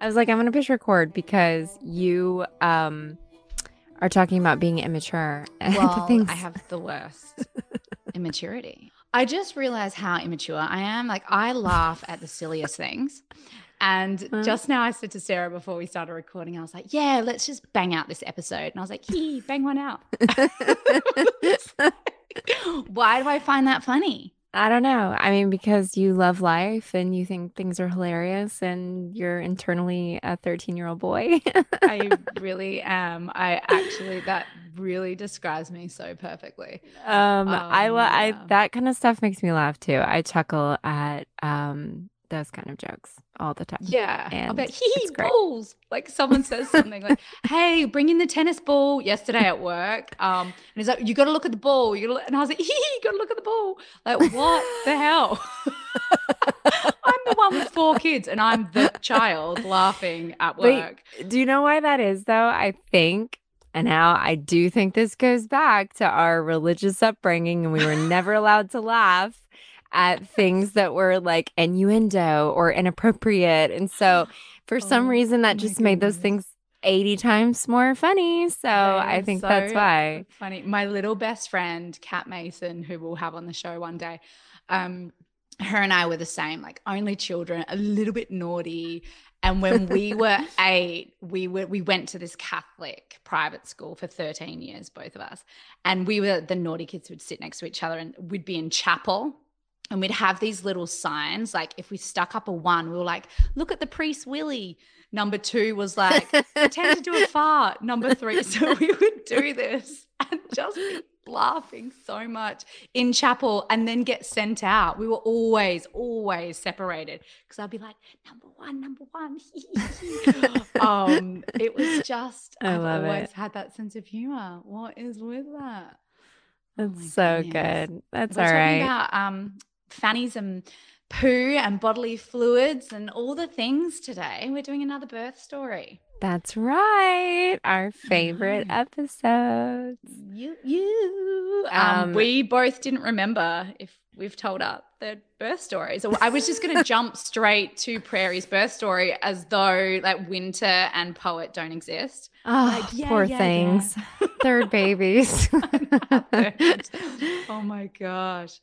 I was like, I'm gonna push record because you um are talking about being immature. Well, I have the worst immaturity. I just realized how immature I am. Like I laugh at the silliest things. And Huh? just now I said to Sarah before we started recording, I was like, yeah, let's just bang out this episode. And I was like, hee, bang one out. Why do I find that funny? I don't know. I mean, because you love life and you think things are hilarious and you're internally a 13 year old boy. I really am. I actually, that really describes me so perfectly. um, I, Um, I yeah. that kind of stuff makes me laugh too. I chuckle at um those kind of jokes all the time. Yeah. I'll And be like, hee hee, balls. Like someone says something like, hey, bring in the tennis ball yesterday at work. Um, and he's like, you got to look at the ball. You gotta, and I was like, hee hee, you got to look at the ball. Like, what the hell? I'm the one with four kids and I'm the child laughing at Wait, work. Do you know why that is though? I think and now I do think this goes back to our religious upbringing and we were never allowed to laugh at things that were like innuendo or inappropriate. And so for some Oh, reason that just made those things 80 times more funny. So I think that's why. Funny. My little best friend, Kat Mason, who we'll have on the show one day, um, her and I were the same, like only children, a little bit naughty. And when we were eight, we were we went to this Catholic private school for 13 years, both of us. And we were the naughty kids who would sit next to each other and we'd be in chapel. And we'd have these little signs. Like if we stuck up a one, we were like, look at the priest Willie. Number two was like, pretend to do a fart. Number three. So we would do this and just be laughing so much in chapel and then get sent out. We were always, always separated because I'd be like, number one, number one. um, it was just, I I've love always it. had that sense of humor. What is with that? That's Oh so goodness. good. That's We're all right. about um, fannies and poo and bodily fluids and all the things today. We're doing another birth story. That's right. Our favorite episodes. You, you. Um, Um, we both didn't remember if we've told our third birth story. So I was just going to jump straight to Prairie's birth story as though like Winter and Poet don't exist. Oh, Like, yeah, poor yeah, yeah. things. Third babies. oh my gosh.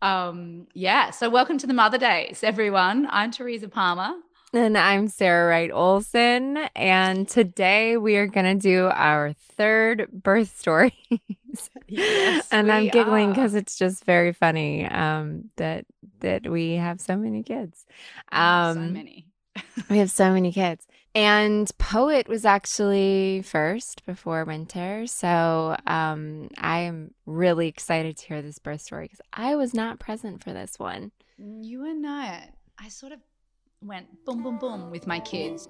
Um, yeah. So welcome to the Mother Daze, everyone. I'm Teresa Palmer. And I'm Sarah Wright Olsen. And today we are going to do our third birth story. Yes, and I'm giggling because it's just very funny um, that that we have so many kids. Um, so many. We have so many kids. And Poet was actually first before Winter. So um, I am really excited to hear this birth story because I was not present for this one. You and I, I sort of went boom, boom, boom with my kids.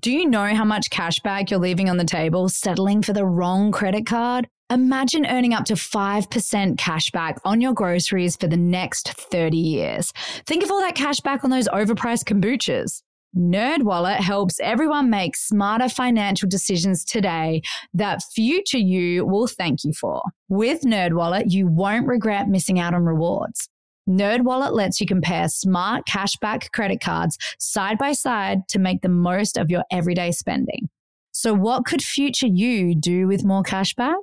Do you know how much cashback you're leaving on the table settling for the wrong credit card? Imagine earning up to 5% cash back on your groceries for the next 30 years. Think of all that cash back on those overpriced kombuchas. NerdWallet helps everyone make smarter financial decisions today that future you will thank you for. With NerdWallet, you won't regret missing out on rewards. NerdWallet lets you compare smart cashback credit cards side by side to make the most of your everyday spending. So, what could future you do with more cashback?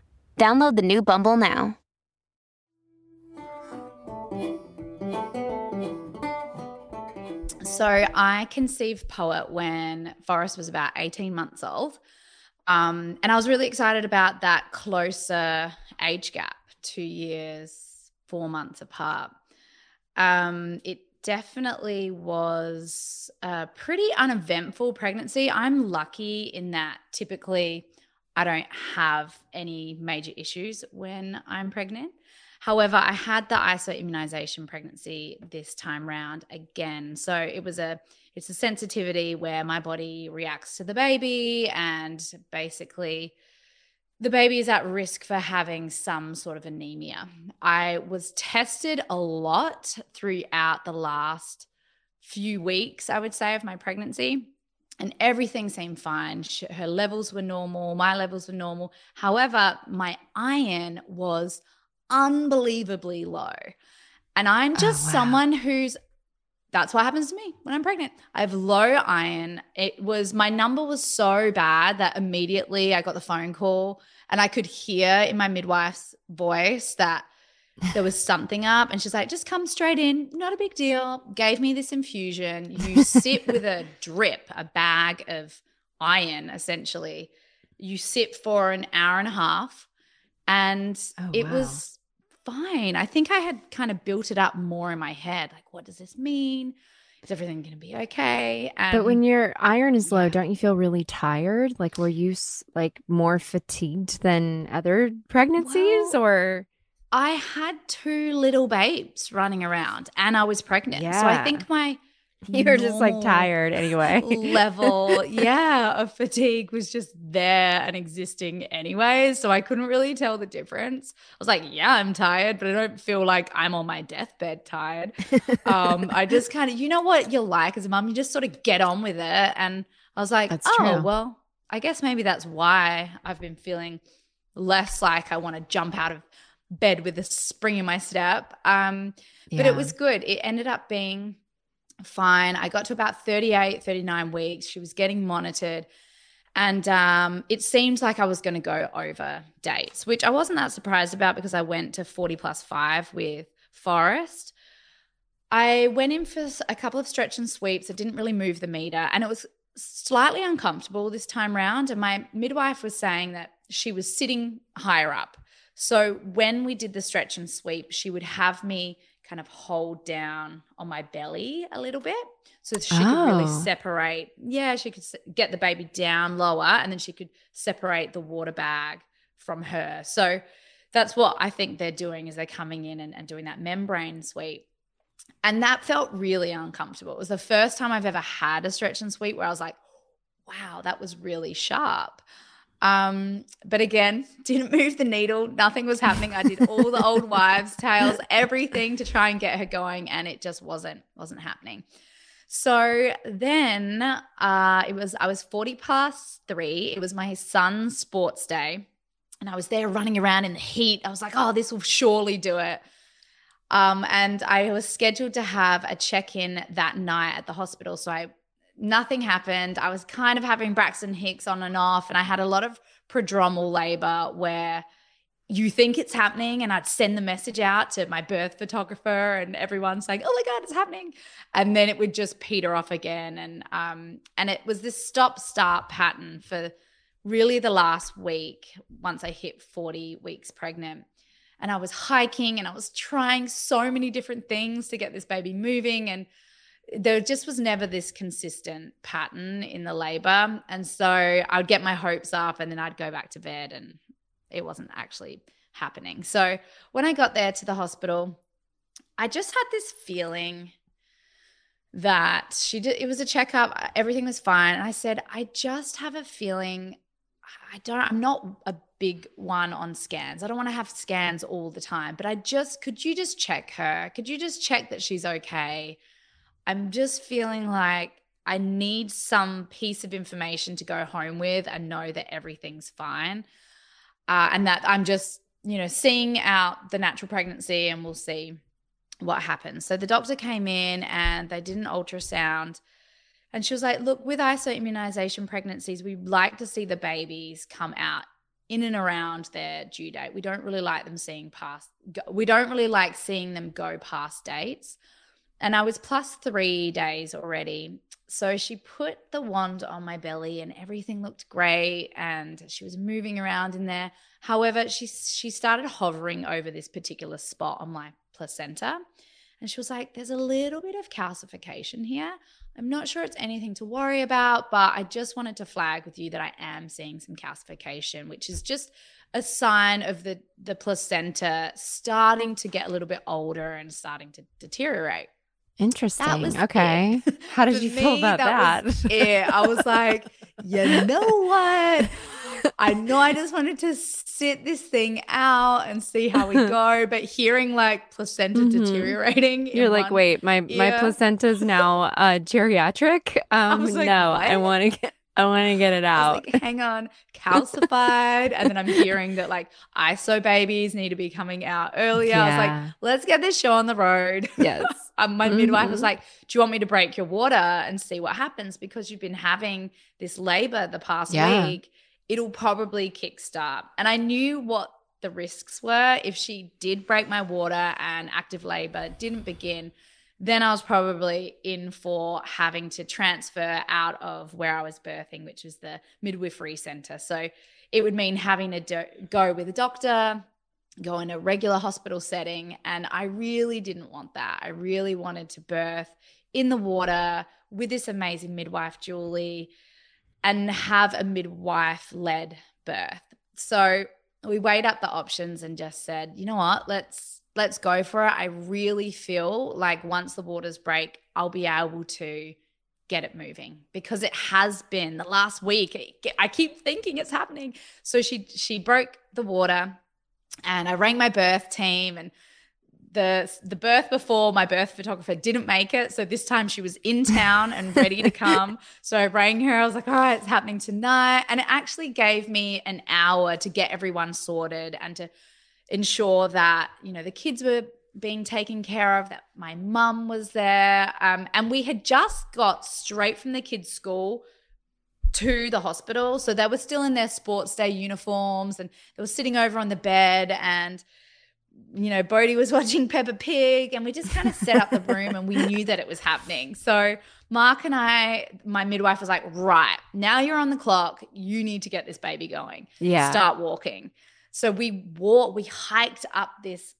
Download the new Bumble now. So I conceived Poet when Forrest was about 18 months old. Um, and I was really excited about that closer age gap, two years, four months apart. Um, it definitely was a pretty uneventful pregnancy. I'm lucky in that typically I don't have any major issues when I'm pregnant. However, I had the isoimmunization pregnancy this time round again. So it was a it's a sensitivity where my body reacts to the baby and basically the baby is at risk for having some sort of anemia. I was tested a lot throughout the last few weeks, I would say, of my pregnancy, and everything seemed fine. Her levels were normal, my levels were normal. However, my iron was unbelievably low. And I'm oh, just oh, wow. someone who's that's what happens to me when I'm pregnant. I have low iron. It was my number was so bad that immediately I got the phone call and I could hear in my midwife's voice that there was something up. And she's like, just come straight in. Not a big deal. Gave me this infusion. You sit with a drip, a bag of iron, essentially. You sit for an hour and a half. And oh, it wow. was fine. I think I had kind of built it up more in my head. Like, what does this mean? Is everything going to be okay? And but when your iron is low, yeah. don't you feel really tired? Like, were you like more fatigued than other pregnancies well, or? I had two little babes running around and I was pregnant. Yeah. So I think my you were just like tired anyway. level, yeah, of fatigue was just there and existing anyway. So I couldn't really tell the difference. I was like, yeah, I'm tired, but I don't feel like I'm on my deathbed tired. um, I just kind of, you know what you're like as a mum, you just sort of get on with it. And I was like, that's oh, true. well, I guess maybe that's why I've been feeling less like I want to jump out of bed with a spring in my step. Um, but yeah. it was good. It ended up being fine. I got to about 38, 39 weeks. She was getting monitored. And um, it seemed like I was going to go over dates, which I wasn't that surprised about because I went to 40 plus five with Forrest. I went in for a couple of stretch and sweeps. I didn't really move the meter, and it was slightly uncomfortable this time round. And my midwife was saying that she was sitting higher up. So when we did the stretch and sweep, she would have me kind of hold down on my belly a little bit so she oh. could really oh. separate yeah she could get the baby down lower and then she could separate the water bag from her so that's what i think they're doing is they're coming in and, and doing that membrane sweep and that felt really uncomfortable it was the first time i've ever had a stretch and sweep where i was like wow that was really sharp um, but again, didn't move the needle. Nothing was happening. I did all the old wives' tales, everything to try and get her going, and it just wasn't wasn't happening. So then uh, it was I was 40 past three. It was my son's sports day. And I was there running around in the heat. I was like, oh, this will surely do it. Um, and I was scheduled to have a check-in that night at the hospital. So I nothing happened. I was kind of having Braxton Hicks on and off, and I had a lot of prodromal labor where you think it's happening and I'd send the message out to my birth photographer and everyone saying, "Oh my god, it's happening." And then it would just peter off again and um and it was this stop start pattern for really the last week once I hit 40 weeks pregnant. And I was hiking and I was trying so many different things to get this baby moving and there just was never this consistent pattern in the labor. And so I'd get my hopes up and then I'd go back to bed and it wasn't actually happening. So when I got there to the hospital, I just had this feeling that she did it was a checkup everything was fine and i said i just have a feeling i don't i'm not a big one on scans i don't want to have scans all the time but i just could you just check her could you just check that she's okay I'm just feeling like I need some piece of information to go home with and know that everything's fine. Uh, and that I'm just, you know, seeing out the natural pregnancy and we'll see what happens. So the doctor came in and they did an ultrasound. And she was like, Look, with isoimmunization pregnancies, we like to see the babies come out in and around their due date. We don't really like them seeing past, we don't really like seeing them go past dates. And I was plus three days already. So she put the wand on my belly and everything looked great and she was moving around in there. However, she she started hovering over this particular spot on my placenta and she was like there's a little bit of calcification here. I'm not sure it's anything to worry about, but I just wanted to flag with you that I am seeing some calcification, which is just a sign of the the placenta starting to get a little bit older and starting to deteriorate. Interesting. okay. It. How did you me, feel about that? that? Yeah, I was like, you know what? I know I just wanted to sit this thing out and see how we go, but hearing like placenta mm-hmm. deteriorating, you're like, wait, my ear. my placenta's now uh, geriatric. Um, like, no, what? I want to get. I want to get it out. Like, hang on, calcified. and then I'm hearing that like ISO babies need to be coming out earlier. Yeah. I was like, let's get this show on the road. Yes. um, my mm-hmm. midwife was mm-hmm. like, do you want me to break your water and see what happens? Because you've been having this labor the past yeah. week. It'll probably kickstart. And I knew what the risks were if she did break my water and active labor didn't begin then I was probably in for having to transfer out of where I was birthing, which was the midwifery center. So it would mean having to do, go with a doctor, go in a regular hospital setting. And I really didn't want that. I really wanted to birth in the water with this amazing midwife, Julie, and have a midwife led birth. So we weighed up the options and just said, you know what, let's let's go for it. I really feel like once the waters break, I'll be able to get it moving because it has been the last week. I keep thinking it's happening. So she she broke the water, and I rang my birth team and. The, the birth before my birth photographer didn't make it. So this time she was in town and ready to come. So I rang her. I was like, all right, it's happening tonight. And it actually gave me an hour to get everyone sorted and to ensure that you know the kids were being taken care of that my mum was there um, and we had just got straight from the kids school to the hospital. So they were still in their sports day uniforms and they were sitting over on the bed and you know Bodhi was watching peppa pig and we just kind of set up the room and we knew that it was happening. So mark and i my midwife was like right now you're on the clock. You need to get this baby going. Yeah. Start walking so we walked, we hiked up this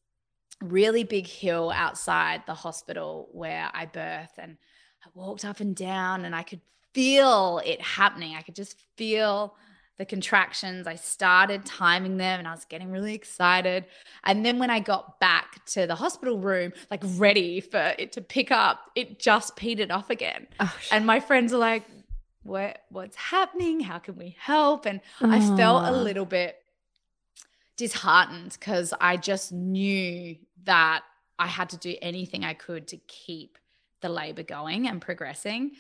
really big hill outside the hospital where I birthed. And I walked up and down and I could feel it happening. I could just feel the contractions. I started timing them and I was getting really excited. And then when I got back to the hospital room, like ready for it to pick up, it just petered off again. Oh, and my friends are like, what what's happening? How can we help? And I felt a little bit disheartened because I just knew that I had to do anything I could to keep the labor going and progressing.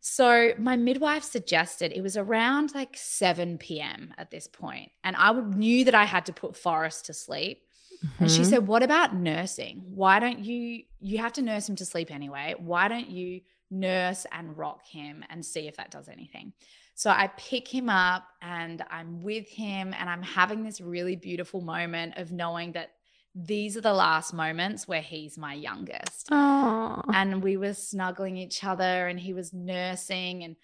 So my midwife suggested it was around like 7 p.m. at this point, and I knew that I had to put Forrest to sleep. Mm-hmm. And she mm-hmm. said, "What about nursing? Why don't you you have to nurse him to sleep anyway? Why don't you nurse and rock him and see if that does anything?" So I pick him up and I'm with him and I'm having this really beautiful moment of knowing that these are the last moments where he's my youngest. Aww. And we were snuggling each other and he was nursing and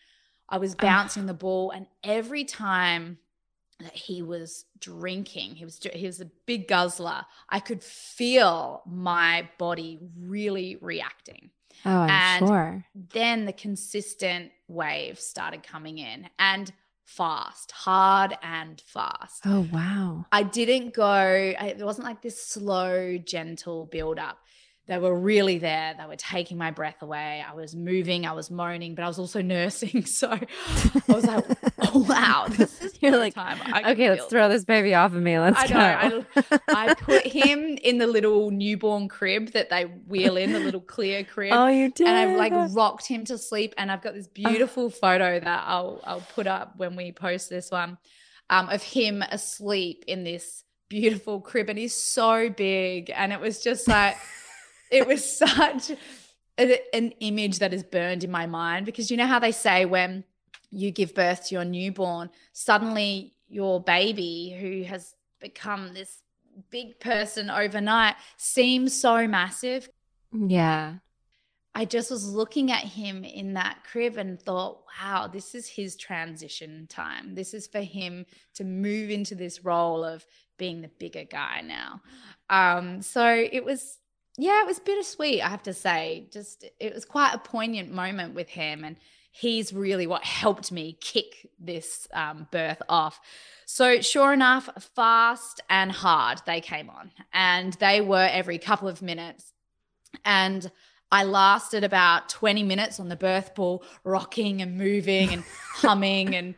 I was bouncing the ball and every time that he was drinking he was he was a big guzzler i could feel my body really reacting Oh, I'm and sure. Then the consistent wave started coming in and fast, hard and fast. Oh, wow. I didn't go, it wasn't like this slow, gentle build up they were really there. They were taking my breath away. I was moving, I was moaning, but I was also nursing. So I was like, wow, this is You're like, time. okay, let's throw this baby off of me. Let's I go. I, I, put him in the little newborn crib that they wheel in, the little clear crib. Oh, you did. And I've like rocked him to sleep. And I've got this beautiful oh. photo that I'll, I'll put up when we post this one um, of him asleep in this beautiful crib. And he's so big. And it was just like, it was such an image that is burned in my mind because you know how they say when you give birth to your newborn, suddenly your baby who has become this big person overnight seems so massive. Yeah. I just was looking at him in that crib and thought, wow, this is his transition time. This is for him to move into this role of being the bigger guy now. Um, so it was, yeah, it was bittersweet, I have to say. Just, it was quite a poignant moment with him. And he's really what helped me kick this um, birth off. So, sure enough, fast and hard they came on, and they were every couple of minutes. And I lasted about 20 minutes on the birth ball, rocking and moving and humming and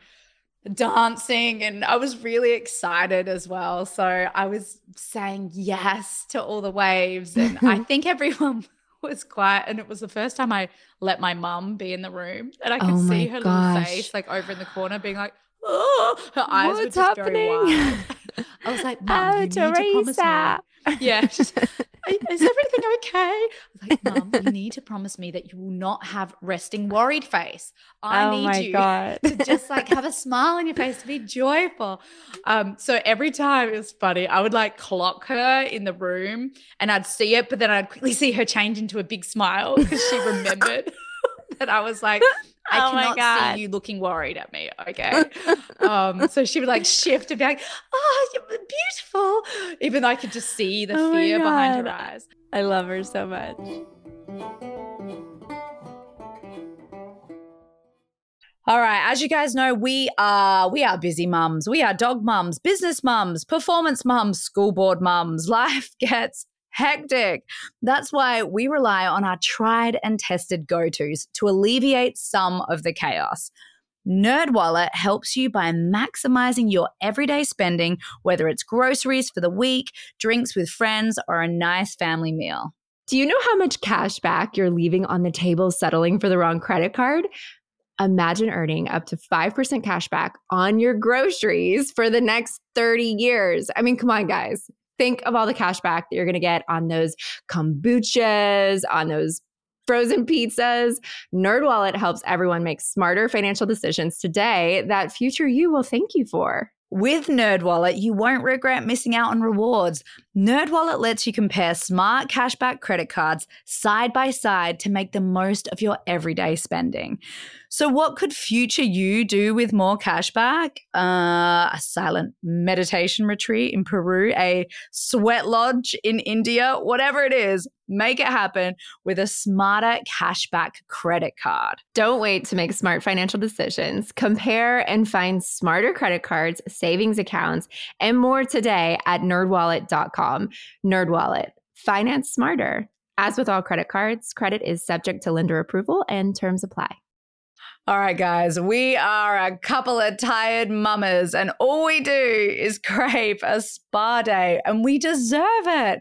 dancing. And I was really excited as well. So I was saying yes to all the waves. And I think everyone was quiet. And it was the first time I let my mum be in the room. And I could Oh see her gosh. little face like over in the corner being like, oh, her eyes were What's just happening? very wide. I was like, Mum, Oh, you need to promise Teresa. me. Yeah. just, is everything okay? I was like, Mum, you need to promise me that you will not have resting worried face. I oh need you god. to just like have a smile on your face to be joyful. Um, so every time it was funny, I would like clock her in the room and I'd see it, but then I'd quickly see her change into a big smile because she remembered that I was like, I Oh cannot God. see you looking worried at me. Okay. um, so she would like shift and be like, Oh, you're beautiful. Even though I could just see the Oh fear behind her eyes. I love her so much. All right, as you guys know, we are we are busy mums. We are dog mums, business mums, performance mums, school board mums. Life gets hectic. That's why we rely on our tried and tested go-tos to alleviate some of the chaos. NerdWallet helps you by maximizing your everyday spending, whether it's groceries for the week, drinks with friends, or a nice family meal. Do you know how much cash back you're leaving on the table settling for the wrong credit card? Imagine earning up to 5% cash back on your groceries for the next 30 years. I mean, come on, guys. Think of all the cash back that you're going to get on those kombuchas, on those frozen pizzas. NerdWallet helps everyone make smarter financial decisions today that future you will thank you for. With NerdWallet, you won't regret missing out on rewards. NerdWallet lets you compare smart cashback credit cards side by side to make the most of your everyday spending. So, what could future you do with more cashback? Uh, a silent meditation retreat in Peru, a sweat lodge in India, whatever it is, make it happen with a smarter cashback credit card. Don't wait to make smart financial decisions. Compare and find smarter credit cards, savings accounts, and more today at nerdwallet.com. Nerdwallet, finance smarter. As with all credit cards, credit is subject to lender approval and terms apply. All right, guys, we are a couple of tired mamas, and all we do is crave a spa day, and we deserve it.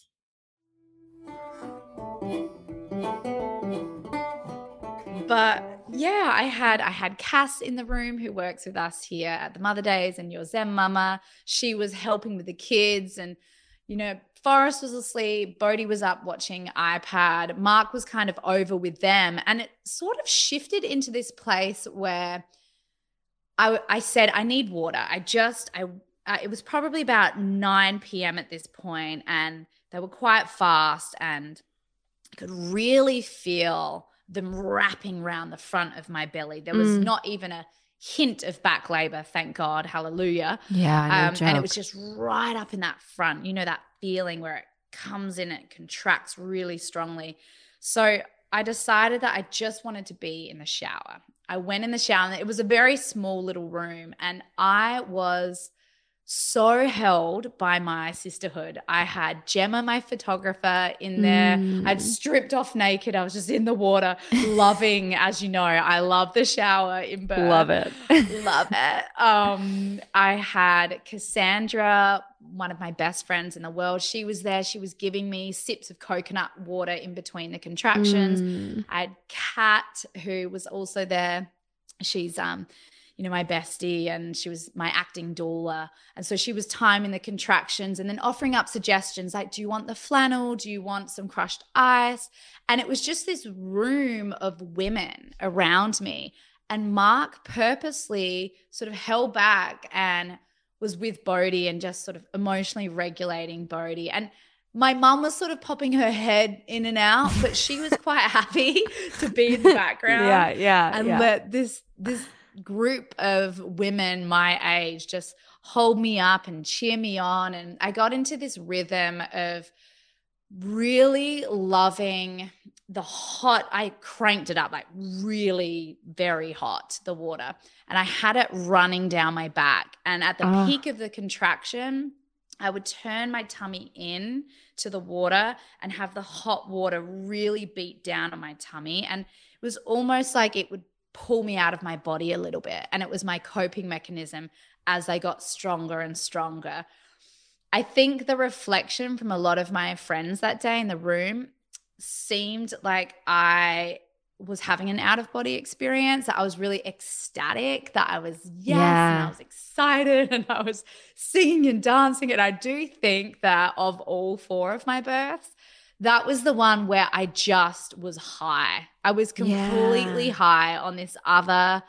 But yeah, I had I had Cass in the room who works with us here at the Mother Daze and your Zen Mama. She was helping with the kids and you know, Forrest was asleep, Bodhi was up watching iPad, Mark was kind of over with them and it sort of shifted into this place where I I said I need water. I just I uh, it was probably about 9 p.m. at this point and they were quite fast and I could really feel them wrapping around the front of my belly. There was mm. not even a hint of back labor, thank God, hallelujah. Yeah, no um, and it was just right up in that front. You know that feeling where it comes in, it contracts really strongly. So I decided that I just wanted to be in the shower. I went in the shower, and it was a very small little room, and I was so held by my sisterhood. I had Gemma, my photographer, in there. Mm. I'd stripped off naked. I was just in the water, loving, as you know, I love the shower in Perth. Love it. love it. Um, I had Cassandra, one of my best friends in the world. She was there. She was giving me sips of coconut water in between the contractions. Mm. I had Kat, who was also there. She's um you know, my bestie and she was my acting doula. And so she was timing the contractions and then offering up suggestions like, do you want the flannel? Do you want some crushed ice? And it was just this room of women around me. And Mark purposely sort of held back and was with Bodhi and just sort of emotionally regulating Bodhi. And my mum was sort of popping her head in and out, but she was quite happy to be in the background. Yeah, yeah. And yeah. let this this group of women my age just hold me up and cheer me on. And I got into this rhythm of really loving the hot. I cranked it up like really very hot, the water. And I had it running down my back. And at the oh. peak of the contraction, I would turn my tummy in to the water and have the hot water really beat down on my tummy. And it was almost like it would pull me out of my body a little bit. And it was my coping mechanism as I got stronger and stronger. I think the reflection from a lot of my friends that day in the room seemed like I was having an out of body experience that I was really ecstatic that I was yes yeah. and I was excited and I was singing and dancing and I do think that of all four of my births that was the one where I just was high. I was completely yeah. high on this other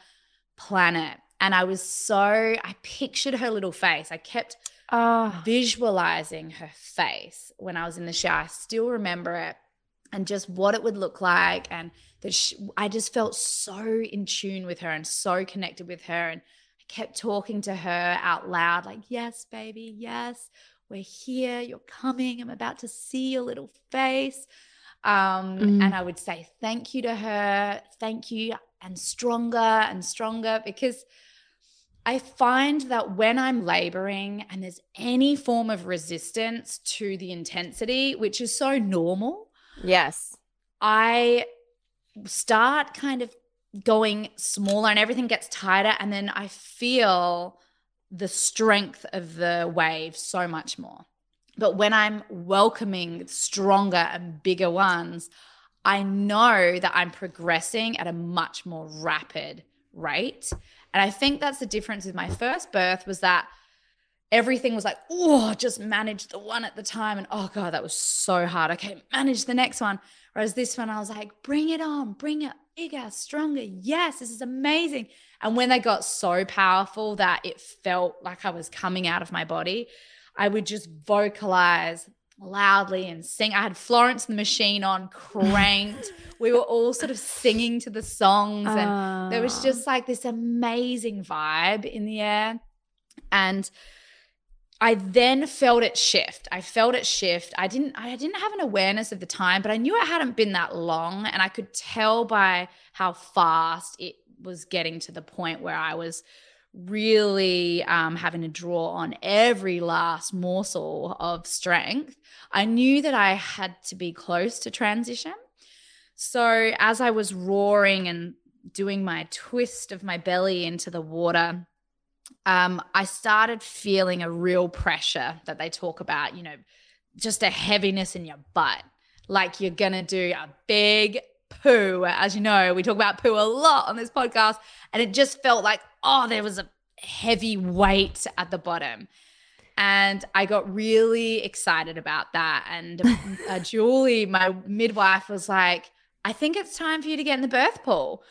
planet. And I was so, I pictured her little face. I kept oh. visualizing her face when I was in the shower. I still remember it and just what it would look like. And that she, I just felt so in tune with her and so connected with her. And I kept talking to her out loud, like, yes, baby, yes we're here, you're coming, I'm about to see your little face. Um, mm. And I would say thank you to her, thank you, and stronger and stronger because I find that when I'm laboring and there's any form of resistance to the intensity, which is so normal. Yes. I start kind of going smaller and everything gets tighter. And then I feel the strength of the wave so much more. But when I'm welcoming stronger and bigger ones, I know that I'm progressing at a much more rapid rate. And I think that's the difference with my first birth was that everything was like, oh, just manage the one at the time. And oh God, that was so hard. Okay, manage the next one. Whereas this one, I was like, bring it on, bring it bigger, stronger. Yes, this is amazing. And when they got so powerful that it felt like I was coming out of my body, I would just vocalize loudly and sing. I had Florence and the Machine on cranked. we were all sort of singing to the songs, and there was ah. just like this amazing vibe in the air. And I then felt it shift. I felt it shift. I didn't I didn't have an awareness of the time, but I knew it hadn't been that long and I could tell by how fast it was getting to the point where I was really um, having to draw on every last morsel of strength. I knew that I had to be close to transition. So as I was roaring and doing my twist of my belly into the water, um, I started feeling a real pressure that they talk about, you know, just a heaviness in your butt, like you're going to do a big poo. As you know, we talk about poo a lot on this podcast, and it just felt like, oh, there was a heavy weight at the bottom. And I got really excited about that. And uh, Julie, my midwife, was like, I think it's time for you to get in the birth pool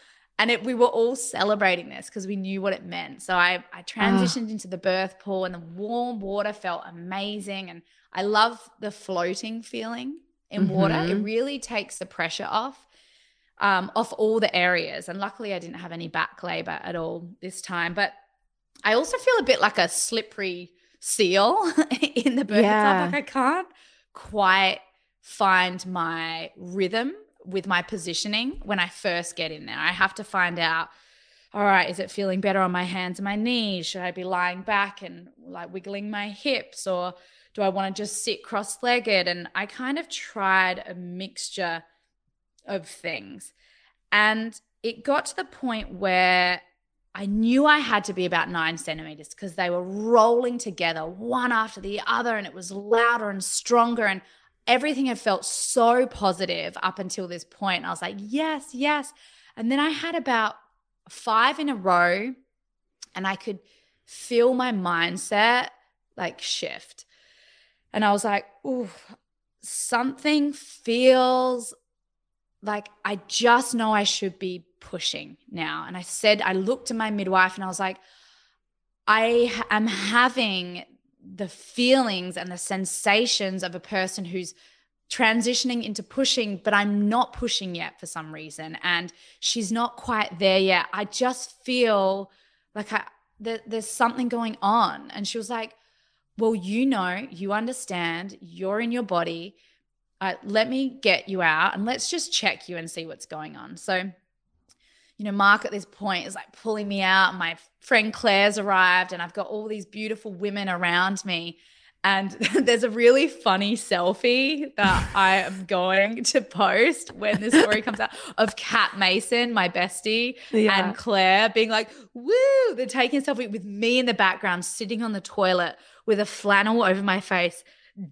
and it, we were all celebrating this because we knew what it meant. So I, I transitioned into the birth pool, and the warm water felt amazing. And I love the floating feeling in mm-hmm. water. It mm-hmm. really takes the pressure off, um, off all the areas. And luckily, I didn't have any back labor at all this time. But I also feel a bit like a slippery seal in the birth yeah. Like I can't quite find my rhythm with my positioning when I first get in there. I have to find out, all right, is it feeling better on my hands and my knees? Should I be lying back and like wiggling my hips or do I want to just sit cross legged? And I kind of tried a mixture of things. And it got to the point where I knew I had to be about nine centimeters because they were rolling together one after the other and it was louder and stronger. And everything had felt so positive up until this point. I was like, yes, yes. And then I had about five in a row and I could feel my mindset like shift. And I was like, ooh, something feels like I just know I should be pushing now. And I said, I looked at my midwife and I was like, I am having the feelings and the sensations of a person who's transitioning into pushing, but I'm not pushing yet for some reason. And she's not quite there yet. I just feel like I, that there's something going on. And she was like, Well, you know, you understand, you're in your body. Uh, let me get you out and let's just check you and see what's going on. So you know, Mark at this point is like pulling me out. My friend Claire's arrived, and I've got all these beautiful women around me. And there's a really funny selfie that I am going to post when this story comes out of Kat Mason, my bestie, yeah. and Claire being like, woo, they're taking a selfie with me in the background, sitting on the toilet with a flannel over my face,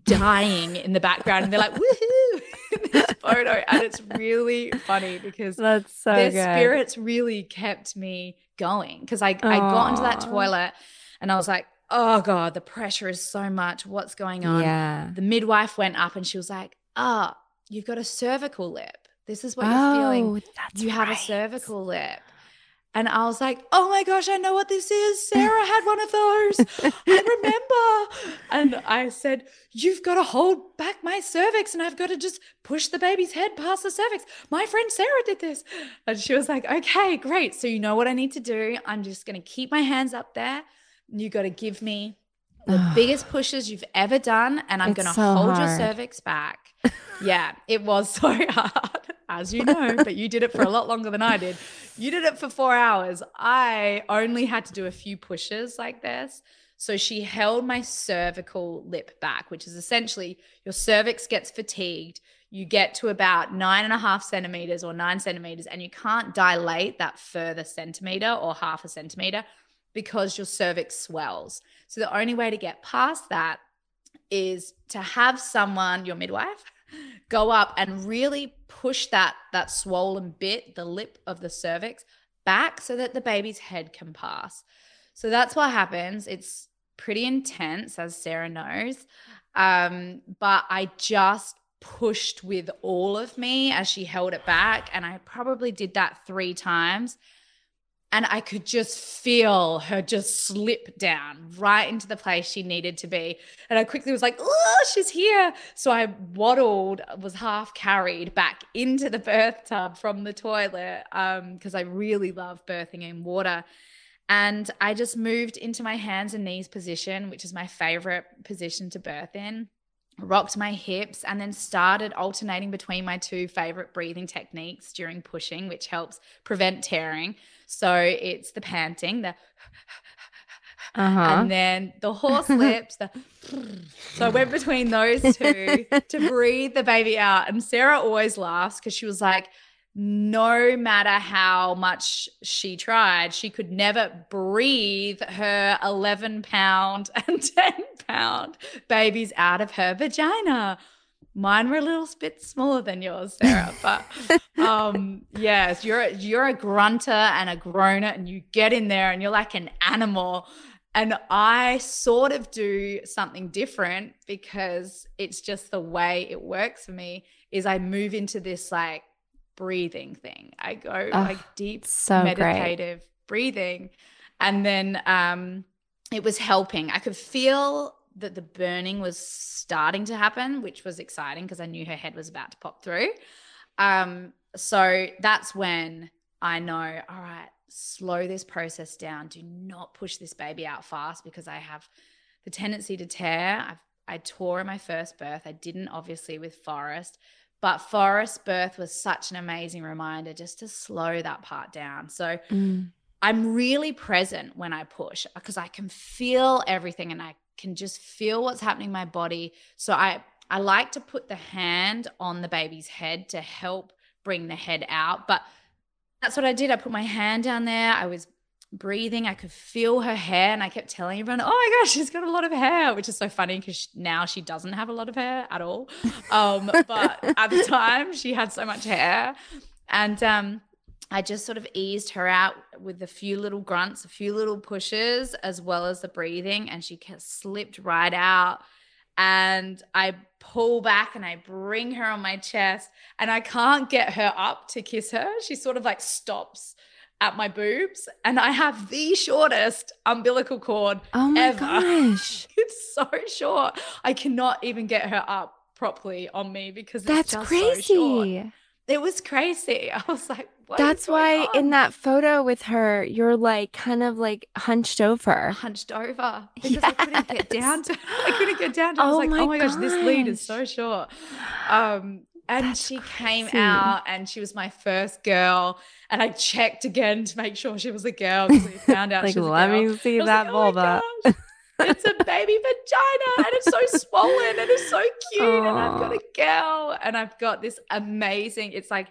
dying in the background. And they're like, woohoo, this photo. And it's really funny because that's so their good. spirits really kept me going. Because I, I got into that toilet and I was like, oh God, the pressure is so much. What's going on? Yeah. The midwife went up and she was like, ah, oh, you've got a cervical lip. This is what oh, you're feeling. That's you right. have a cervical lip. And I was like, oh my gosh, I know what this is. Sarah had one of those. I remember. And I said, you've got to hold back my cervix and I've got to just push the baby's head past the cervix. My friend Sarah did this. And she was like, okay, great. So you know what I need to do? I'm just going to keep my hands up there. You got to give me the biggest pushes you've ever done. And I'm going to so hold hard. your cervix back. yeah, it was so hard as you know, but you did it for a lot longer than I did. You did it for four hours. I only had to do a few pushes like this. So she held my cervical lip back, which is essentially your cervix gets fatigued. You get to about nine and a half centimeters or nine centimeters, and you can't dilate that further centimeter or half a centimeter because your cervix swells. So the only way to get past that is to have someone, your midwife, go up and really push that that swollen bit, the lip of the cervix, back so that the baby's head can pass. So that's what happens. It's pretty intense, as Sarah knows. Um, but I just pushed with all of me as she held it back. And I probably did that three times and I could just feel her just slip down right into the place she needed to be. And I quickly was like, oh, she's here. So I waddled, was half carried back into the birth tub from the toilet because um, I really love birthing in water. And I just moved into my hands and knees position, which is my favorite position to birth in. Rocked my hips and then started alternating between my two favorite breathing techniques during pushing, which helps prevent tearing. So it's the panting, the Uh-huh. and then the horse lips. The so I went between those two to breathe the baby out. And Sarah always laughs because she was like, no matter how much she tried, she could never breathe her 11 pound and 10 pound babies out of her vagina. Mine were a little bit smaller than yours, Sarah. But um, yes, you're you're a grunter and a groaner, and you get in there and you're like an animal. And I sort of do something different because it's just the way it works for me. Is I move into this like breathing thing. I go Ugh, like deep so great. meditative breathing, and then um, it was helping. I could feel that the burning was starting to happen, which was exciting because I knew her head was about to pop through. Um, so that's when I know, all right, slow this process down. Do not push this baby out fast because I have the tendency to tear. I've, I tore in my first birth. I didn't, obviously, with Forrest, but Forrest birth was such an amazing reminder just to slow that part down. So Mm. I'm really present when I push because I can feel everything and I can just feel what's happening in my body. So I I like to put the hand on the baby's head to help bring the head out. But that's what I did. I put my hand down there. I was breathing. I could feel her hair, and I kept telling everyone, "Oh my gosh, she's got a lot of hair," which is so funny because now she doesn't have a lot of hair at all. Um, but at the time, she had so much hair, and um, I just sort of eased her out with a few little grunts, a few little pushes, as well as the breathing, and she slipped right out. And I pull back and I bring her on my chest, and I can't get her up to kiss her. She sort of like stops at my boobs, and I have the shortest umbilical cord Oh my ever. gosh. it's so short. I cannot even get her up properly on me because it's That's just so short. crazy. It was crazy. I was like, That's why in that photo with her, you're like kind of like hunched over. hunched over because I couldn't get down to I couldn't get down to I was Oh like, my oh my gosh, this lead is so short. Um and That's she came out and she was my first girl. And I checked again to make sure she was a girl because we found out Like, she was a let me see that like, "Oh vulva. gosh, it's a baby vagina and it's so swollen and it's so cute. And I've got a girl and I've got this amazing, it's like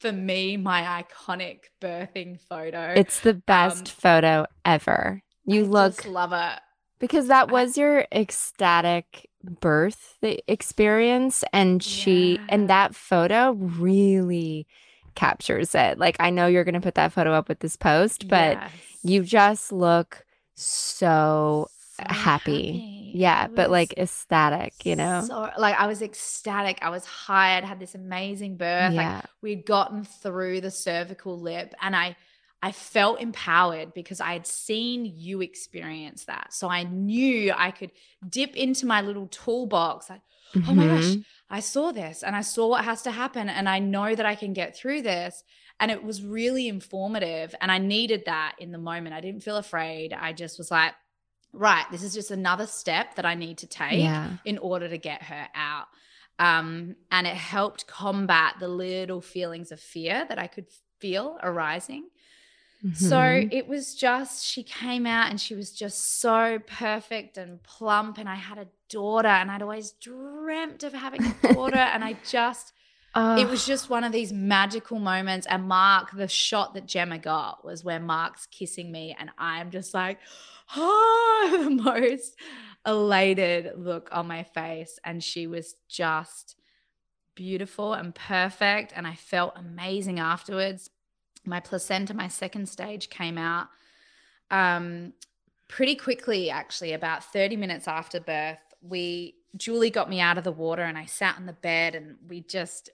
for me, my iconic birthing photo. It's the best Um, photo ever. You I look love it. because that was your ecstatic birth the experience and she Yeah. and that photo really captures it. Like I know you're going to put that photo up with this post, but Yes. you just look so So happy. happy. Yeah, It but like ecstatic, you know. So like I was ecstatic. I was hired, had this amazing birth. Like yeah. we'd gotten through the cervical lip and I I felt empowered because I had seen you experience that. So I knew I could dip into my little toolbox. Like, oh my gosh, Mhm. I saw this and I saw what has to happen and I know that I can get through this. And it was really informative. And I needed that in the moment. I didn't feel afraid. I just was like, right, this is just another step that I need to take Yeah. in order to get her out. Um, and it helped combat the little feelings of fear that I could feel arising. So Mhm. it was just, she came out and she was just so perfect and plump. And I had a daughter, and I'd always dreamt of having a daughter. and I just, it Oh, was just one of these magical moments. And Mark, the shot that Gemma got was where Mark's kissing me, and I'm just like, oh, the most elated look on my face. And she was just beautiful and perfect. And I felt amazing afterwards. My placenta, my second stage came out um, pretty quickly, actually, about 30 minutes after birth. We, Julie got me out of the water and I sat on the bed and we just,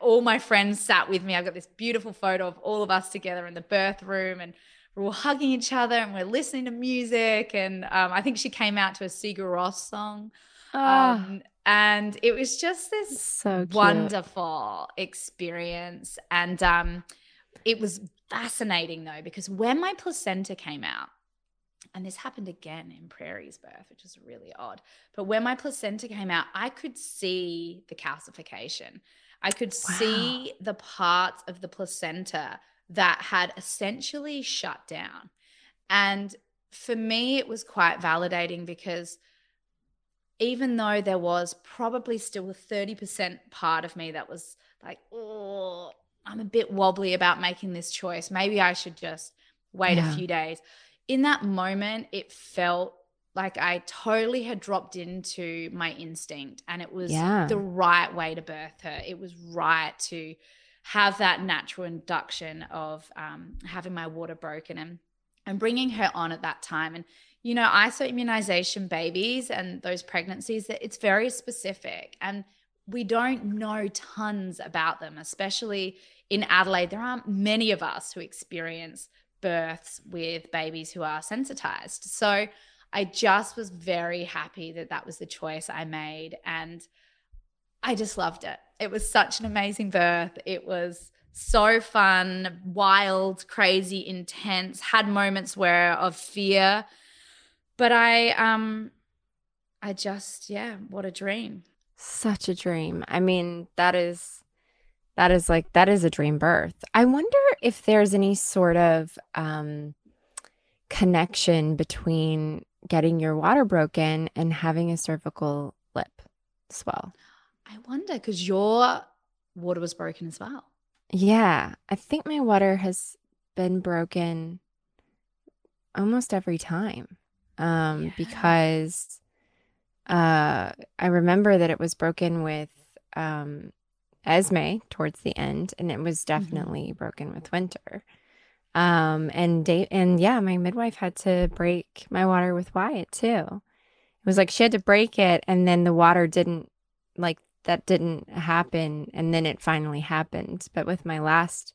all my friends sat with me. I've got this beautiful photo of all of us together in the birth room and we're all hugging each other and we're listening to music. And um, I think she came out to a Sigur Rós song. ah, Um, and it was just this so wonderful experience. And um, it was fascinating though, because when my placenta came out, and this happened again in Prairie's birth, which is really odd. But when my placenta came out, I could see the calcification. I could wow. see the parts of the placenta that had essentially shut down. And for me, it was quite validating because even though there was probably still a 30% part of me that was like, oh, I'm a bit wobbly about making this choice. Maybe I should just wait yeah. a few days. In that moment, it felt like I totally had dropped into my instinct and it was yeah. the right way to birth her. It was right to have that natural induction of um, having my water broken and and bringing her on at that time. And you know, isoimmunization babies and those pregnancies, that it's very specific and we don't know tons about them, especially in Adelaide. There aren't many of us who experience births with babies who are sensitized. So I just was very happy that that was the choice I made. And I just loved it. It was such an amazing birth. It was so fun, wild, crazy, intense, had moments where of fear. But I um I just yeah, what a dream. Such a dream. I mean, that is that is like that is a dream birth. I wonder if there's any sort of um connection between getting your water broken and having a cervical lip swell. I wonder because your water was broken as well. Yeah, I think my water has been broken almost every time. Um, yeah. because uh I remember that it was broken with um Esme towards the end, and it was mm-hmm. definitely mm-hmm. broken with Winter. Um, and date and yeah, my midwife had to break my water with Wyatt too. It was like she had to break it, and then the water didn't like that didn't happen, and then it finally happened. But with my last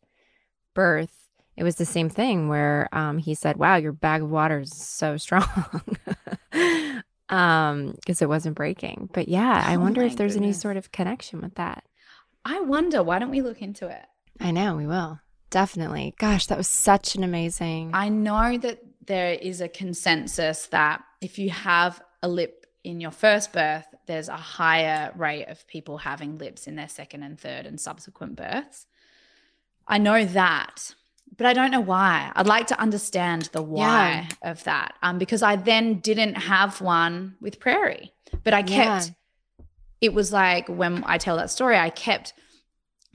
birth, it was the same thing where um, he said, "Wow, your bag of water is so strong." Um because it wasn't breaking but yeah oh i wonder if there's goodness. any sort of connection with that I wonder, why don't we look into it? I know, we will. Definitely. Gosh, that was such an amazing. I know that there is a consensus that if you have a lip in your first birth, there's a higher rate of people having lips in their second and third and subsequent births. I know that, but I don't know why. I'd like to understand the why yeah. of that. Um, because I then didn't have one with Prairie, but I kept. Yeah it was like when I tell that story, I kept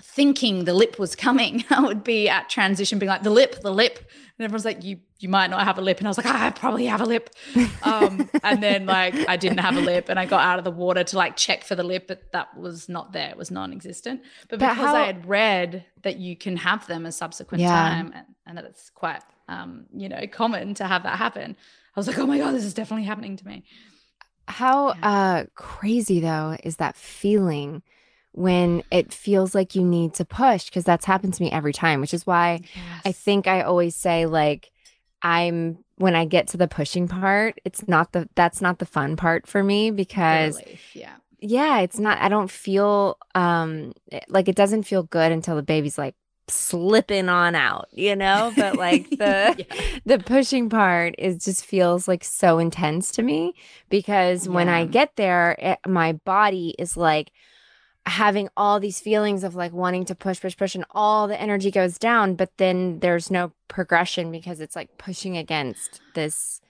thinking the lip was coming. I would be at transition being like, the lip, the lip. And everyone's like, you you might not have a lip. And I was like, I probably have a lip. Um, and then like I didn't have a lip and I got out of the water to like check for the lip, but that was not there. It was non-existent. But, but because how- I had read that you can have them a subsequent yeah. time and, and, that it's quite um, you know, common to have that happen. I was like, oh my God, this is definitely happening to me. How yeah. uh crazy though is that feeling when it feels like you need to push because that's happened to me every time, which is why yes. I think I always say like I'm when I get to the pushing part, it's not the that's not the fun part for me because yeah. Yeah, it's not I don't feel um like it doesn't feel good until the baby's like slipping on out, you know? But like the yeah. the pushing part is just feels like so intense to me because yeah. when I get there, it, my body is like having all these feelings of like wanting to push push push and all the energy goes down but then there's no progression because it's like pushing against this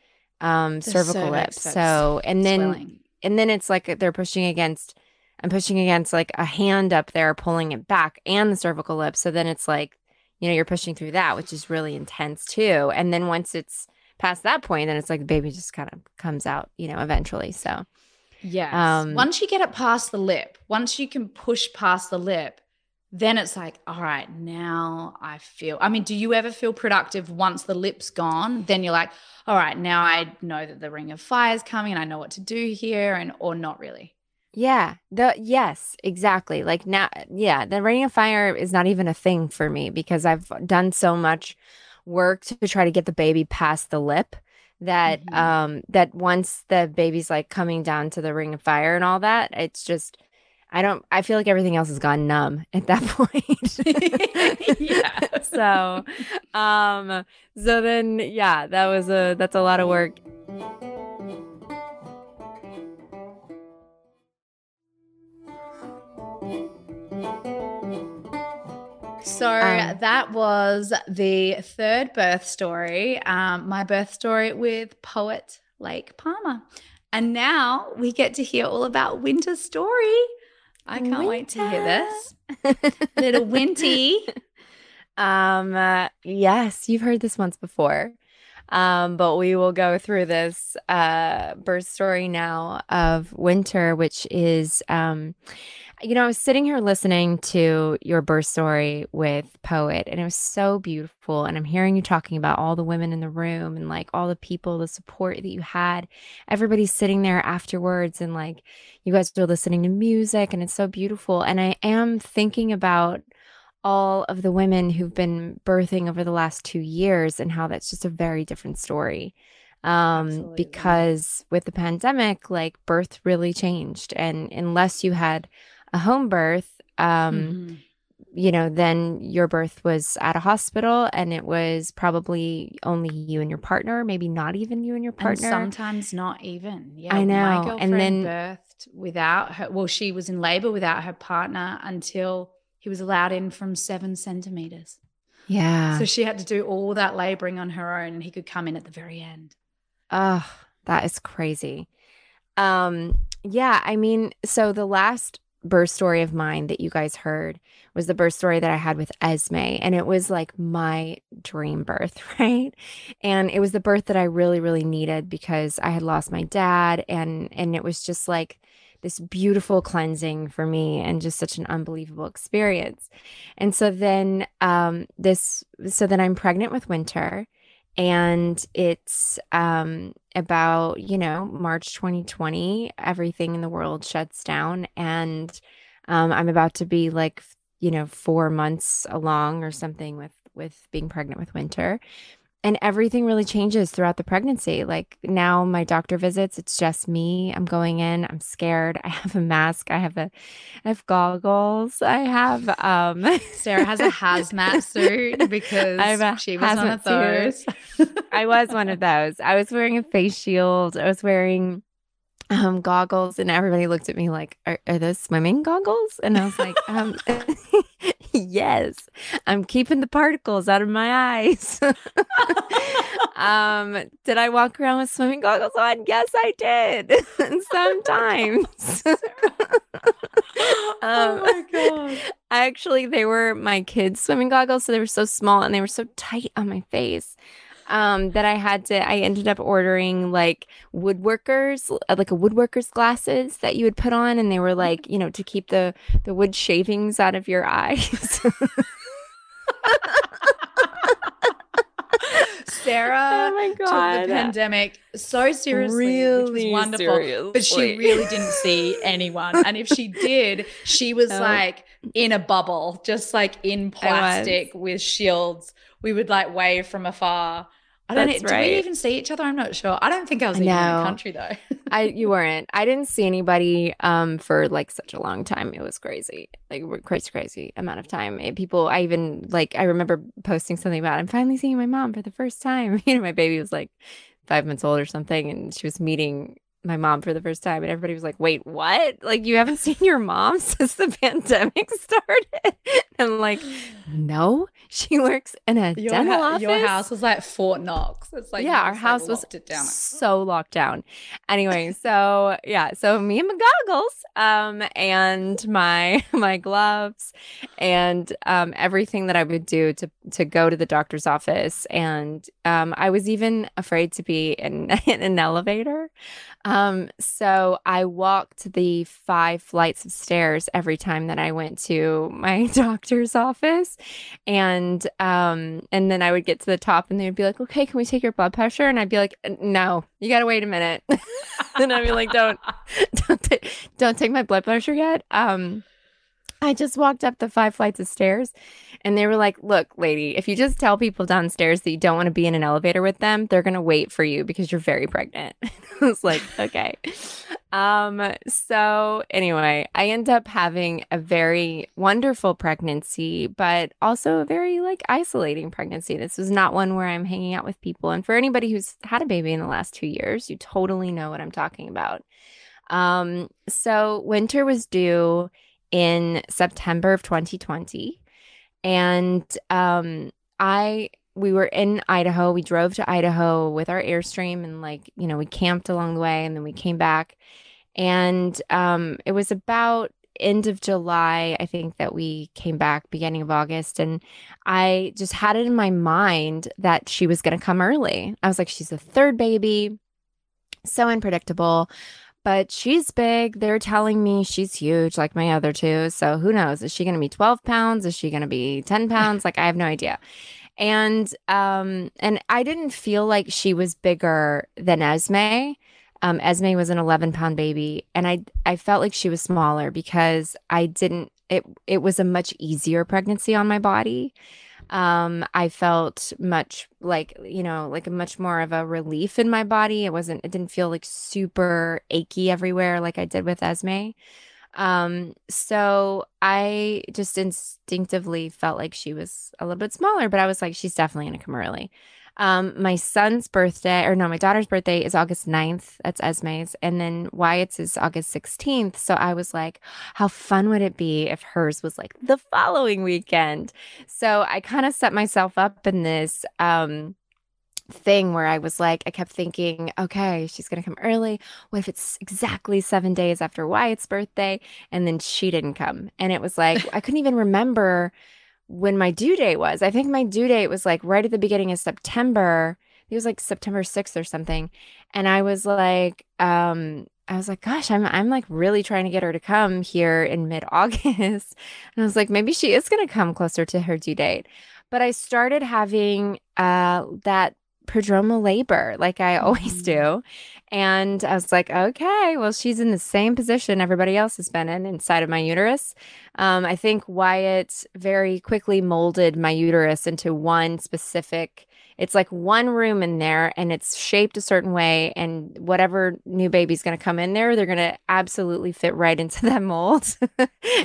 um the cervical lip so and then swelling. and then it's like they're pushing against I'm pushing against like a hand up there, pulling it back and the cervical lip. So then it's like, you know, you're pushing through that, which is really intense too. And then once it's past that point, then it's like the baby just kind of comes out, you know, eventually. So, yeah. Um, once you get it past the lip, once you can push past the lip, then it's like, all right, now I feel. I mean, do you ever feel productive once the lip's gone? Then you're like, all right, now I know that the ring of fire is coming and I know what to do here, and or not really. Yeah. The yes, exactly. Like now yeah, the ring of fire is not even a thing for me because I've done so much work to try to get the baby past the lip that mm-hmm. um that once the baby's like coming down to the ring of fire and all that, it's just I don't I feel like everything else has gone numb at that point. Yeah. so um so then yeah, that was a that's a lot of work. So Um, that was the third birth story, um, my birth story with poet Lake Palmer. And now we get to hear all about Winter's story. I can't wait to hear this. Little Winty. Um, uh, yes, you've heard this once before. Um, but we will go through this uh birth story now of winter, which is um you know, I was sitting here listening to your birth story with Poet, and it was so beautiful. And I'm hearing you talking about all the women in the room and like all the people, the support that you had. Everybody's sitting there afterwards, and like you guys are listening to music, and it's so beautiful. And I am thinking about all of the women who've been birthing over the last two years and how that's just a very different story. Um, Absolutely. because with the pandemic, like birth really changed. And unless you had a home birth, um, Mhm. you know, then your birth was at a hospital and it was probably only you and your partner, maybe not even you and your And partner. sometimes not even. Yeah. I know. My And girlfriend then- birthed without her. Well, she was in labor without her partner until he was allowed in from seven centimeters. yeah. So she had to do all that laboring on her own, and he could come in at the very end. Oh, that is crazy. Um, yeah, I mean, so the last birth story of mine that you guys heard was the birth story that I had with Esme, and it was like my dream birth, right? And it was the birth that I really, really needed because I had lost my dad, and and it was just like this beautiful cleansing for me and just such an unbelievable experience. And so then um this so then I'm pregnant with Winter and it's um about you know march 2020 everything in the world shuts down. And um i'm about to be like you know 4 months along or something with with being pregnant with winter and everything really changes throughout the pregnancy like now my doctor visits it's just me i'm going in i'm scared i have a mask i have a i have goggles i have um Sarah has a hazmat suit because I have a she was one of those. I was one of those. I was wearing a face shield. I was wearing um goggles and everybody looked at me like, are, are those swimming goggles? And I was like, um yes. I'm keeping the particles out of my eyes. um did I walk around with swimming goggles on? Yes, I did. Sometimes. oh my god. Actually they were my kids swimming goggles, so they were so small and they were so tight on my face. Um, that I had to I ended up ordering like woodworkers uh, like a woodworker's glasses that you would put on and they were like, you know, to keep the the wood shavings out of your eyes. Sarah oh my took the pandemic so seriously, which was wonderful. But she really didn't see anyone. And if she did, she was No. like in a bubble, just like in plastic with shields. We would like wave from afar. I don't know. That's Did right. we even see each other? I'm not sure. I don't think I was even in the country though. I you weren't. I didn't see anybody um for like such a long time. It was crazy. Like crazy, crazy amount of time. And people I even like I remember posting something about I'm finally seeing my mom for the first time. You know, my baby was like five months old or something, and she was meeting my mom for the first time, and everybody was like, "Wait, what? Like you haven't seen your mom since the pandemic started?" I'm like, "No, she works in a Your, dental ha- office." your house was like Fort Knox. It's like yeah, our just, like, house was it down. so locked down. Anyway, so yeah, so me and my goggles, um, and my my gloves, and um, everything that I would do to to go to the doctor's office, and um, I was even afraid to be in, in an elevator. Um, so I walked the five flights of stairs every time that I went to my doctor's office. And um, and then I would get to the top and they would be like, Okay, can we take your blood pressure? And I'd be like, No, you gotta wait a minute. and I'd be like, Don't don't ta- don't take my blood pressure yet. Um I just walked up the five flights of stairs and they were like, Look, lady, if you just tell people downstairs that you don't want to be in an elevator with them, they're going to wait for you because you're very pregnant. I was like, Okay. Um, so anyway, I end up having a very wonderful pregnancy, but also a very like isolating pregnancy. This was not one where I'm hanging out with people. And for anybody who's had a baby in the last two years, you totally know what I'm talking about. Um, so winter was due in September of 2020. And um, I we were in Idaho. We drove to Idaho with our Airstream and like, you know, we camped along the way and then we came back. And um, it was about end of July, I think that we came back beginning of August and I just had it in my mind that she was going to come early. I was like she's the third baby. So unpredictable but she's big. They're telling me she's huge, like my other two. So who knows? Is she going to be 12 pounds? Is she going to be 10 pounds? like I have no idea. And um, and I didn't feel like she was bigger than Esme. Um, Esme was an 11 pound baby, and I I felt like she was smaller because I didn't. It it was a much easier pregnancy on my body um, I felt much like, you know, like much more of a relief in my body. It wasn't, it didn't feel like super achy everywhere like I did with Esme. Um, so I just instinctively felt like she was a little bit smaller, but I was like, she's definitely going to come early. Um, my son's birthday, or no, my daughter's birthday is August 9th. That's Esme's. And then Wyatt's is August 16th. So I was like, how fun would it be if hers was like the following weekend? So I kind of set myself up in this um thing where I was like, I kept thinking, okay, she's going to come early. What if it's exactly seven days after Wyatt's birthday? And then she didn't come. And it was like, I couldn't even remember when my due date was. I think my due date was like right at the beginning of September. It was like September 6th or something. And I was like, um, I was like, gosh, I'm I'm like really trying to get her to come here in mid-August. and I was like, maybe she is gonna come closer to her due date. But I started having uh that prodromal labor like I always mm-hmm. do. And I was like, okay, well, she's in the same position everybody else has been in inside of my uterus. Um, I think Wyatt very quickly molded my uterus into one specific. It's like one room in there and it's shaped a certain way. And whatever new baby's going to come in there, they're going to absolutely fit right into that mold.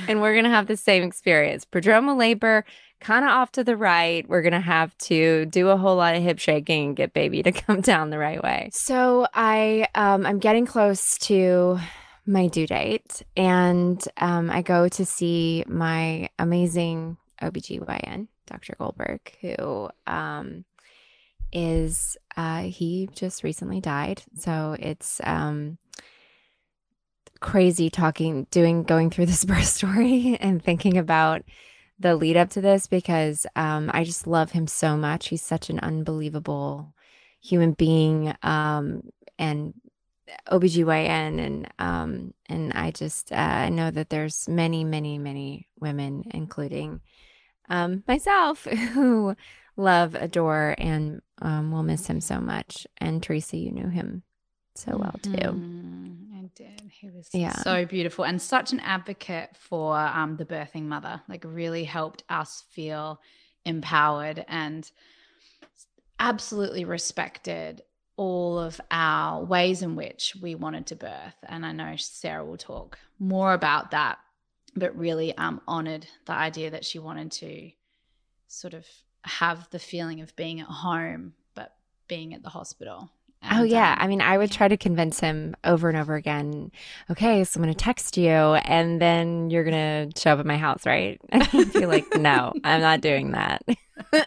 and we're going to have the same experience. Prodromal labor, kind of off to the right. We're going to have to do a whole lot of hip shaking and get baby to come down the right way. So I, um, I'm getting close to my due date and um, I go to see my amazing OBGYN, Dr. Goldberg, who um, is, uh, he just recently died. So it's, um, crazy talking doing going through this birth story and thinking about the lead up to this because um, I just love him so much. He's such an unbelievable human being um, and OBGYN and um, and I just uh, I know that there's many many many women including um, myself who love adore and um, will miss him so much and Teresa you knew him so well too. Mm-hmm did. He was yeah. so beautiful and such an advocate for um, the birthing mother. Like, really helped us feel empowered and absolutely respected all of our ways in which we wanted to birth. And I know Sarah will talk more about that, but really um, honored the idea that she wanted to sort of have the feeling of being at home, but being at the hospital oh yeah, um, I mean, I would try to convince him over and over again. Okay, so I'm gonna text you, and then you're gonna show up at my house, right? And he'd be like, "No, I'm not doing that." and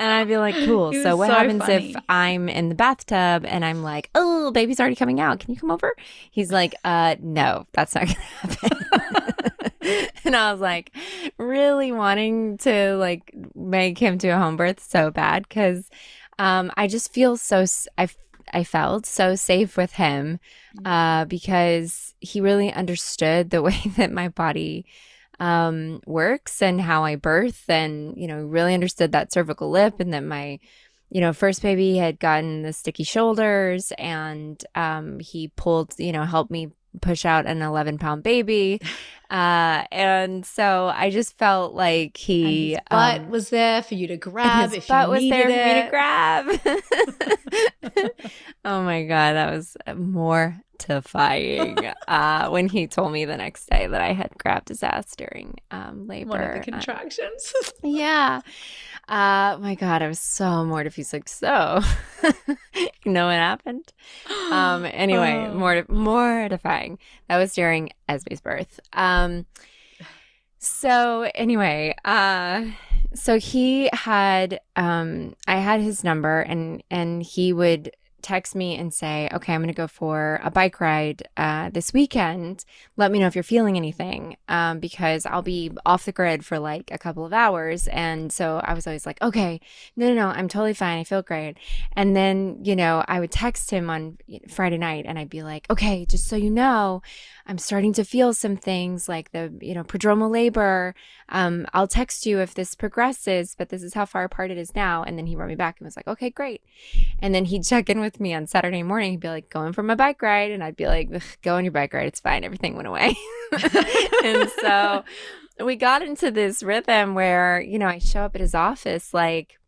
I'd be like, "Cool." So what so happens funny. if I'm in the bathtub and I'm like, "Oh, baby's already coming out. Can you come over?" He's like, "Uh, no, that's not gonna happen." and I was like, really wanting to like make him do a home birth so bad because um, I just feel so I I felt so safe with him mm. uh, because he really understood the way that my body um, works and how I birth, and you know, really understood that cervical lip and that my you know first baby had gotten the sticky shoulders, and um, he pulled you know helped me push out an 11 pound baby. Uh, and so I just felt like he and his butt um, was there for you to grab. his butt was there needed for me to grab. oh my god, that was mortifying. uh, when he told me the next day that I had grabbed his ass during um, labor. One of the Uh, contractions. yeah. Uh, my God, I was so mortified. He's like, so, you know what happened? Um, anyway, Oh. morti- mortifying. That was during Esme's birth. Um, so anyway, uh, so he had, um, I had his number and, and he would text me and say, okay, I'm going to go for a bike ride, uh, this weekend. Let me know if you're feeling anything. Um, because I'll be off the grid for like a couple of hours. And so I was always like, okay, no, no, no, I'm totally fine. I feel great. And then, you know, I would text him on Friday night and I'd be like, okay, just so you know, I'm starting to feel some things like the, you know, prodromal labor. Um, I'll text you if this progresses, but this is how far apart it is now. And then he wrote me back and was like, okay, great. And then he'd check in with me on Saturday morning. He'd be like, going for my bike ride. And I'd be like, go on your bike ride. It's fine. Everything went away. and so we got into this rhythm where, you know, I show up at his office like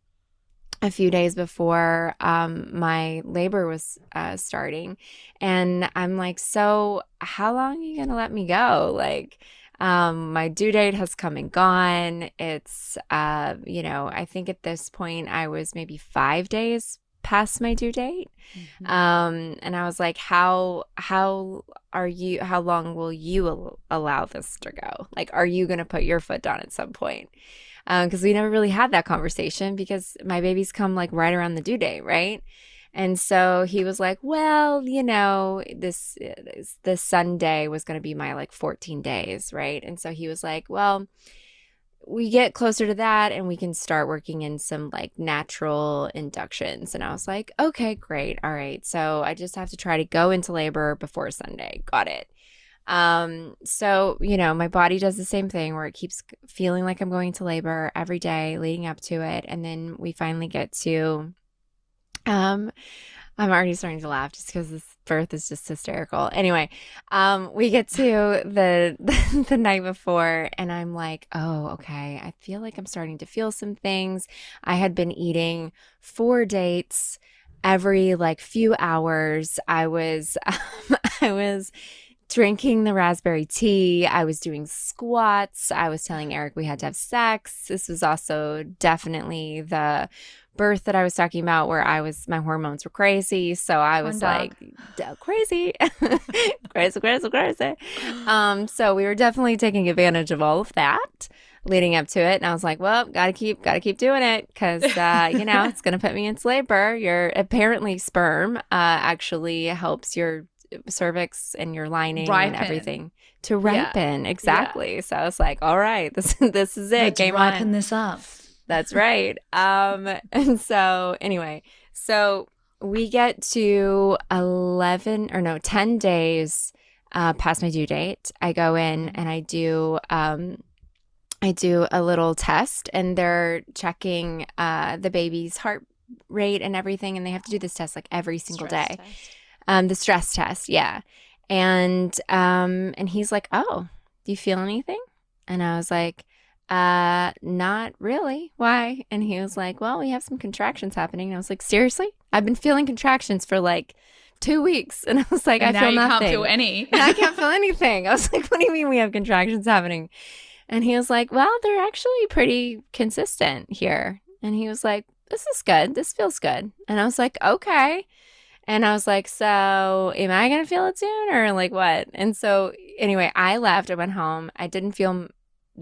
a few days before um, my labor was uh, starting. And I'm like, so how long are you going to let me go? Like, um, my due date has come and gone. It's, uh, you know, I think at this point I was maybe five days past my due date. Mm-hmm. Um, and I was like, how, how are you, how long will you al- allow this to go? Like, are you going to put your foot down at some point? because we never really had that conversation because my babies come like right around the due date, right? And so he was like, "Well, you know, this this, this Sunday was going to be my like 14 days, right?" And so he was like, "Well, we get closer to that and we can start working in some like natural inductions." And I was like, "Okay, great. All right. So I just have to try to go into labor before Sunday. Got it." Um, so, you know, my body does the same thing where it keeps feeling like I'm going to labor every day leading up to it. And then we finally get to, um, I'm already starting to laugh just because this birth is just hysterical. Anyway, um, we get to the, the night before, and I'm like, oh, okay. I feel like I'm starting to feel some things. I had been eating four dates every like few hours. I was, um, I was drinking the raspberry tea. I was doing squats. I was telling Eric we had to have sex. This was also definitely the birth that I was talking about where I was my hormones were crazy. So I was like crazy. crazy, crazy, crazy. Um so we were definitely taking advantage of all of that leading up to it and I was like, well, got to keep got to keep doing it cuz uh you know, it's to put me into labor. Your apparently sperm uh actually helps your cervix and your lining Ripen. and everything to Yeah. ripen exactly so i was like all right this this is it Let's game ripen on this up. That's right. Um and so anyway so we get to 11 or no 10 days uh past my due date. I go in and i do um i do a little test and they're checking uh the baby's heart rate and everything and they have to do this test like every single Stress day. um the stress test yeah. And um and he's like oh do you feel anything? And i was like uh not really why and he was like well we have some contractions happening and i was like seriously i've been feeling contractions for like two weeks and i was like And i feel nothing can't feel any. I can't feel anything. I was like, what do you mean we have contractions happening? And he was like, well, they're actually pretty consistent here. And he was like, this is good. This feels good. And I was like, okay. And I was like, so am I going to feel it soon or like what? And so anyway, I left. I went home. I didn't feel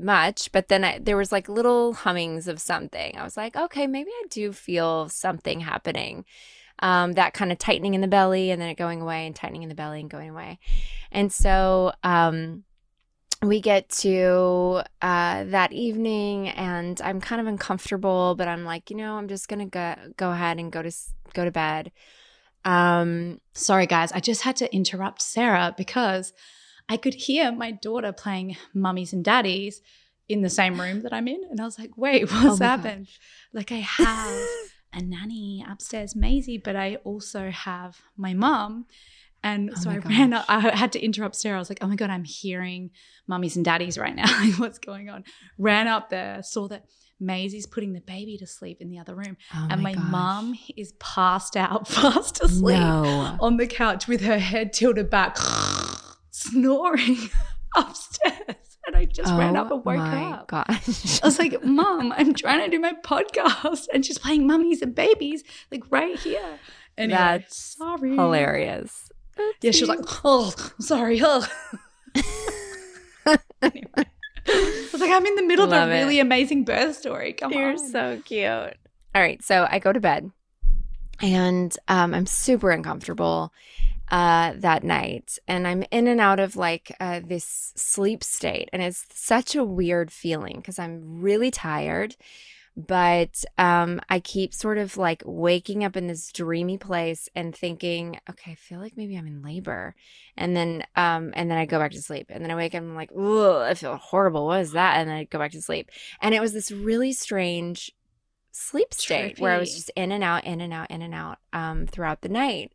much, but then I, there was like little hummings of something. I was like, okay, maybe I do feel something happening um, that kind of tightening in the belly and then it going away and tightening in the belly and going away. And so um, we get to uh, that evening and I'm kind of uncomfortable, but I'm like, you know, I'm just going to go, go ahead and go to, go to bed. Um, Sorry, guys. I just had to interrupt Sarah because I could hear my daughter playing mummies and daddies in the same room that I'm in. And I was like, wait, oh what's Oh my happened? Like, I have a nanny upstairs, Maisie, but I also have my mum. And Oh so my I ran up. I had to interrupt Sarah. I was like, oh my God, I'm hearing mummies and daddies right now. Like, What's going on? Ran up there, saw that Maisie's putting the baby to sleep in the other room. Oh and my, gosh. mum is passed out, fast asleep No. on the couch with her head tilted back, snoring upstairs. And I just ran up and woke oh my up. gosh. I was like, Mom, I'm trying to do my podcast and she's playing mummies and babies, like right here. Anyway, That's sorry. Hilarious. Yeah, she was like, Oh, sorry. Oh. anyway. I was like, I'm in the middle Love of a really amazing birth story. Come on. You're so cute. All right, so I go to bed, and um, I'm super uncomfortable uh, that night, and I'm in and out of like uh, this sleep state, and it's such a weird feeling because I'm really tired. But um, I keep sort of like waking up in this dreamy place and thinking, okay, I feel like maybe I'm in labor, and then um, and then I go back to sleep, and then I wake up and I'm like, oh, I feel horrible. What is that? And then I go back to sleep, and it was this really strange sleep state where I was just in and out, in and out, in and out um, throughout the night.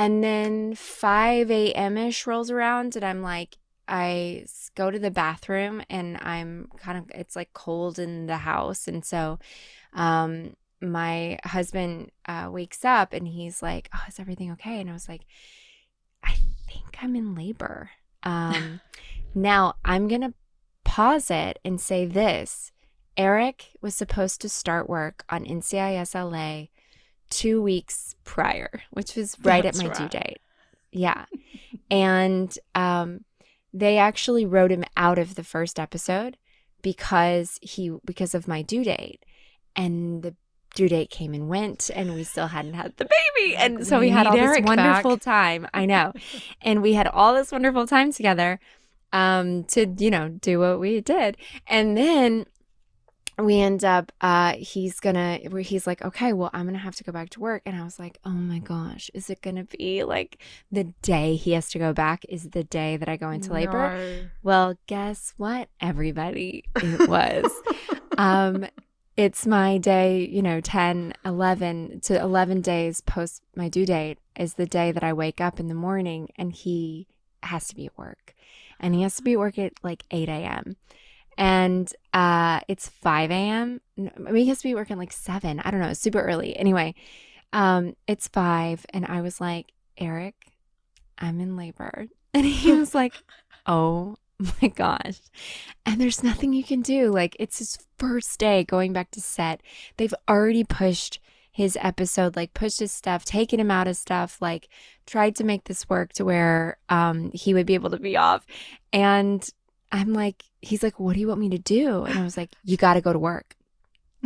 And then 5 a.m. ish rolls around, and I'm like, I go to the bathroom, and I'm kind of, it's like cold in the house. And so um, my husband uh, wakes up and he's like, Oh, is everything okay? And I was like, I think I'm in labor. Um, now I'm going to pause it and say this Eric was supposed to start work on NCIS LA two weeks prior, which was right That's at my due date. Yeah. and um, they actually wrote him out of the first episode because he because of my due date. And the due date came and went and we still hadn't had the baby. And so we, had all this Eric wonderful back. time. I know. and we had all this wonderful time together um to you know do what we did and then we end up uh he's gonna where he's like okay well i'm gonna have to go back to work. And i was like oh my gosh is it gonna be like the day he has to go back is the day that i go into labor? No. well guess what everybody? It was. Um it's my day you know 10 11 to 11 days post my due date is the day that i wake up in the morning and he has to be at work. And he has to be at work at like 8 a.m and uh it's 5 a.m he has to be working like 7 i don't know. It's super early. Anyway um it's 5 and i was like eric i'm in labor. And he was like oh my gosh. And there's nothing you can do. Like it's his first day going back to set. They've already pushed his episode like pushed his stuff taken him out of stuff like tried to make this work to where um he would be able to be off. And i'm like he's like what do you want me to do? And i was like you got to go to work.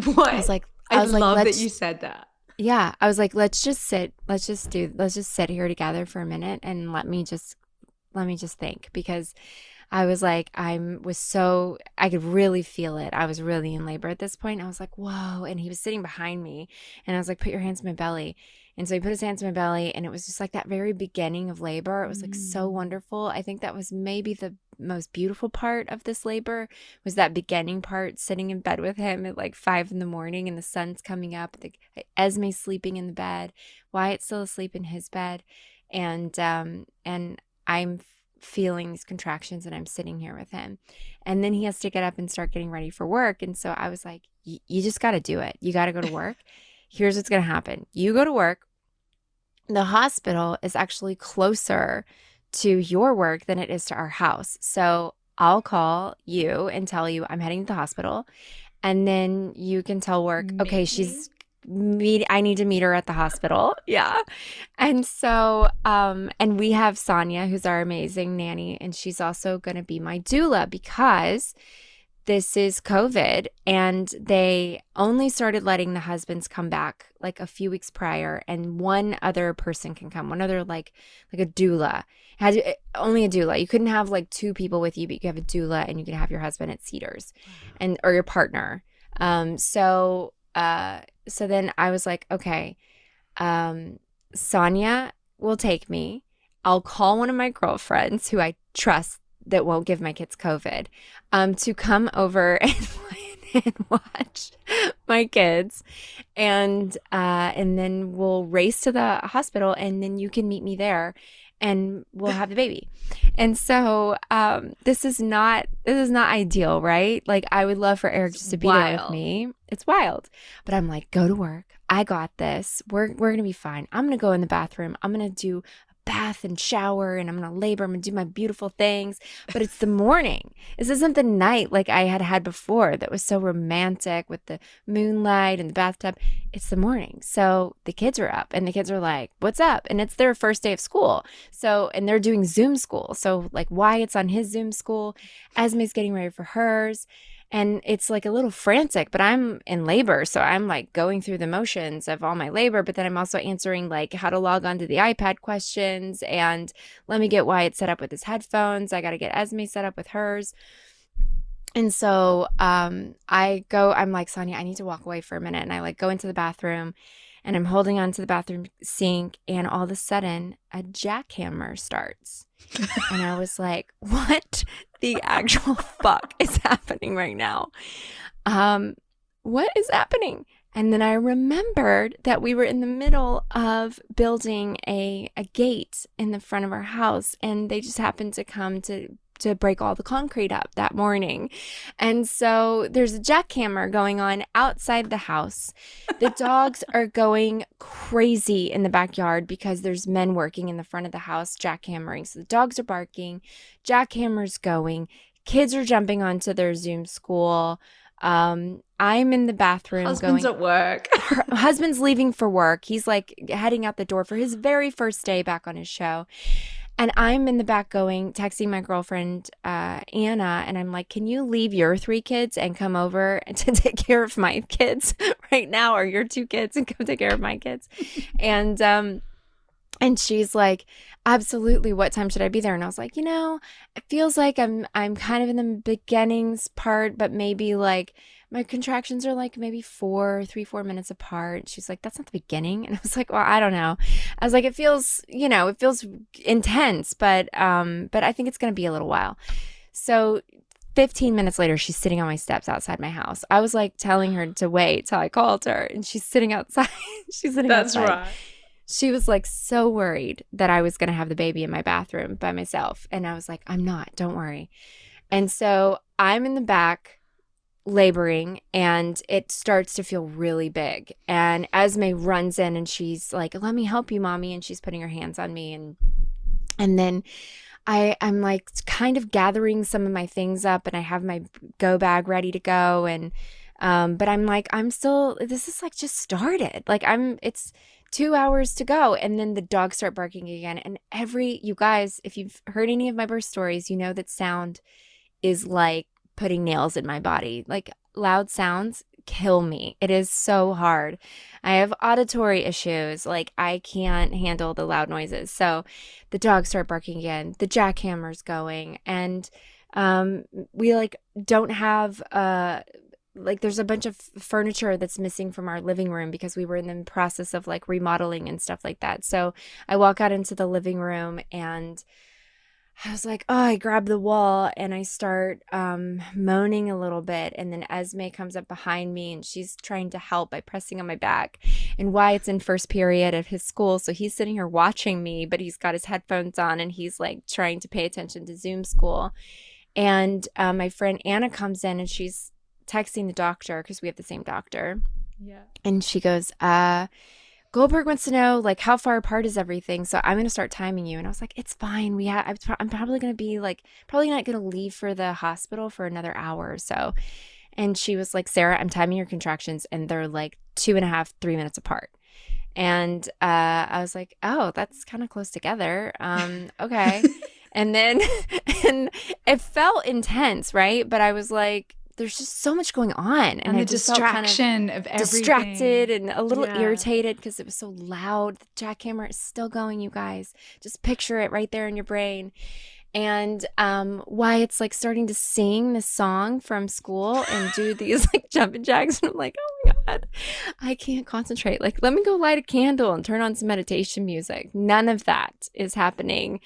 What? i was like I, i was like love that let's you said that. yeah i was like let's just sit let's just do let's just sit here together for a minute and let me just let me just think. Because i was like i'm was so i could really feel it. I was really in labor at this point. I was like whoa. And he was sitting behind me and i was like put your hands in my belly and so he put his hands in my belly and it was just like that very beginning of labor. It was like so Mm. wonderful. I think that was maybe the most beautiful part of this labor was that beginning part sitting in bed with him at like five in the morning and the sun's coming up the, esme's sleeping in the bed wyatt's still asleep in his bed and um and i'm feeling these contractions and i'm sitting here with him. And then he has to get up and start getting ready for work and so i was like "Y- you just got to do it. You got to go to work here's what's going to happen you go to work the hospital is actually closer to your work than it is to our house. So I'll call you and tell you I'm heading to the hospital. And then you can tell work, okay, she's meet I need to meet her at the hospital. Yeah. And so um and we have Sonia who's our amazing nanny and she's also going to be my doula because this is COVID and they only started letting the husbands come back like a few weeks prior and one other person can come, one other like like a doula. Had eh, only a doula. You couldn't have like two people with you, but you could have a doula and you could have your husband at Cedars and or your partner. Um so uh so then I was like, okay, um Sonia will take me. I'll call one of my girlfriends who I trust that won't give my kids COVID um, to come over and and watch my kids and uh and then we'll race to the hospital and then you can meet me there and we'll have the baby. And so um this is not this is not ideal, right? Like I would love for Eric just to be there with me. It's wild. But I'm like, go to work. I got this. We're we're gonna be fine. I'm gonna go in the bathroom. I'm gonna do a bath and shower and I'm gonna labor. I'm gonna do my beautiful things. But it's the morning. This isn't the night like I had had before that was so romantic with the moonlight and the bathtub. It's the morning. So the kids are up and the kids are like, What's up? And it's their first day of school. So, and they're doing Zoom school. So, like, Wyatt's on his Zoom school, Esme's getting ready for hers. And it's like a little frantic, but I'm in labor. So I'm like going through the motions of all my labor, but then I'm also answering like how to log on to the iPad questions and let me get Wyatt set up with his headphones. I got to get Esme set up with hers. And so um, I go, I'm like, Sonia, I need to walk away for a minute. And I like go into the bathroom and I'm holding onto the bathroom sink. And all of a sudden, a jackhammer starts. And I was like, what the actual fuck is happening right now? Um, what is happening? And then I remembered that we were in the middle of building a, a gate in the front of our house, and they just happened to come to to break all the concrete up that morning. And so there's a jackhammer going on outside the house. The dogs are going crazy in the backyard because there's men working in the front of the house jackhammering. So the dogs are barking, jackhammers going, kids are jumping onto their Zoom school. Um, I'm in the bathroom Husband's going at work. her husband's leaving for work. He's like heading out the door for his very first day back on his show. And I'm in the back going, texting my girlfriend, uh, Anna, and I'm like, can you leave your three kids and come over to take care of my kids right now, or your two kids and come take care of my kids? and, um, and she's like, absolutely. What time should I be there? And I was like, you know, it feels like I'm, I'm kind of in the beginnings part, but maybe like my contractions are like maybe four, three, four minutes apart. She's like, that's not the beginning. And I was like, well, I don't know. I was like, it feels, you know, it feels intense, but, um, but I think it's going to be a little while. So 15 minutes later, she's sitting on my steps outside my house. I was like telling her to wait till I called her and she's sitting outside. she's sitting That's outside. right. She was like so worried that I was going to have the baby in my bathroom by myself. And I was like, I'm not, don't worry. And so I'm in the back laboring and it starts to feel really big. And Esme runs in and she's like, Let me help you, mommy. And she's putting her hands on me. And and then I, I'm like kind of gathering some of my things up and I have my go bag ready to go. And um, but I'm like, I'm still this is like just started. Like I'm it's two hours to go. And then the dogs start barking again. And every you guys, if you've heard any of my birth stories, you know that sound is like putting nails in my body. Like loud sounds kill me. It is so hard. I have auditory issues. Like I can't handle the loud noises. So the dogs start barking again. The jackhammer's going and um we like don't have uh like there's a bunch of furniture that's missing from our living room because we were in the process of like remodeling and stuff like that. So I walk out into the living room and I was like, oh, I grab the wall and I start um, moaning a little bit. And then Esme comes up behind me and she's trying to help by pressing on my back. And Wyatt's in first period of his school. So he's sitting here watching me, but he's got his headphones on and he's like trying to pay attention to Zoom school. And uh, my friend Anna comes in and she's texting the doctor because we have the same doctor. Yeah. And she goes, uh, Goldberg wants to know like how far apart is everything. So I'm going to start timing you. And I was like, it's fine. We have, I'm probably going to be like, probably not going to leave for the hospital for another hour or so. And she was like, Sarah, I'm timing your contractions and they're like two and a half, three minutes apart. And uh, I was like, oh, that's kind of close together. Um, okay. and then, and it felt intense, right? But I was like, there's just so much going on, And, I the felt kind of distraction of, everything. distracted and a little Yeah. irritated because it was so loud. The jackhammer is still going, you guys. Just picture it right there in your brain. And um, it's like starting to sing this song from school and do these like jumping jacks. And I'm like, oh my God. I can't concentrate. Like, let me go light a candle and turn on some meditation music. None of that is happening.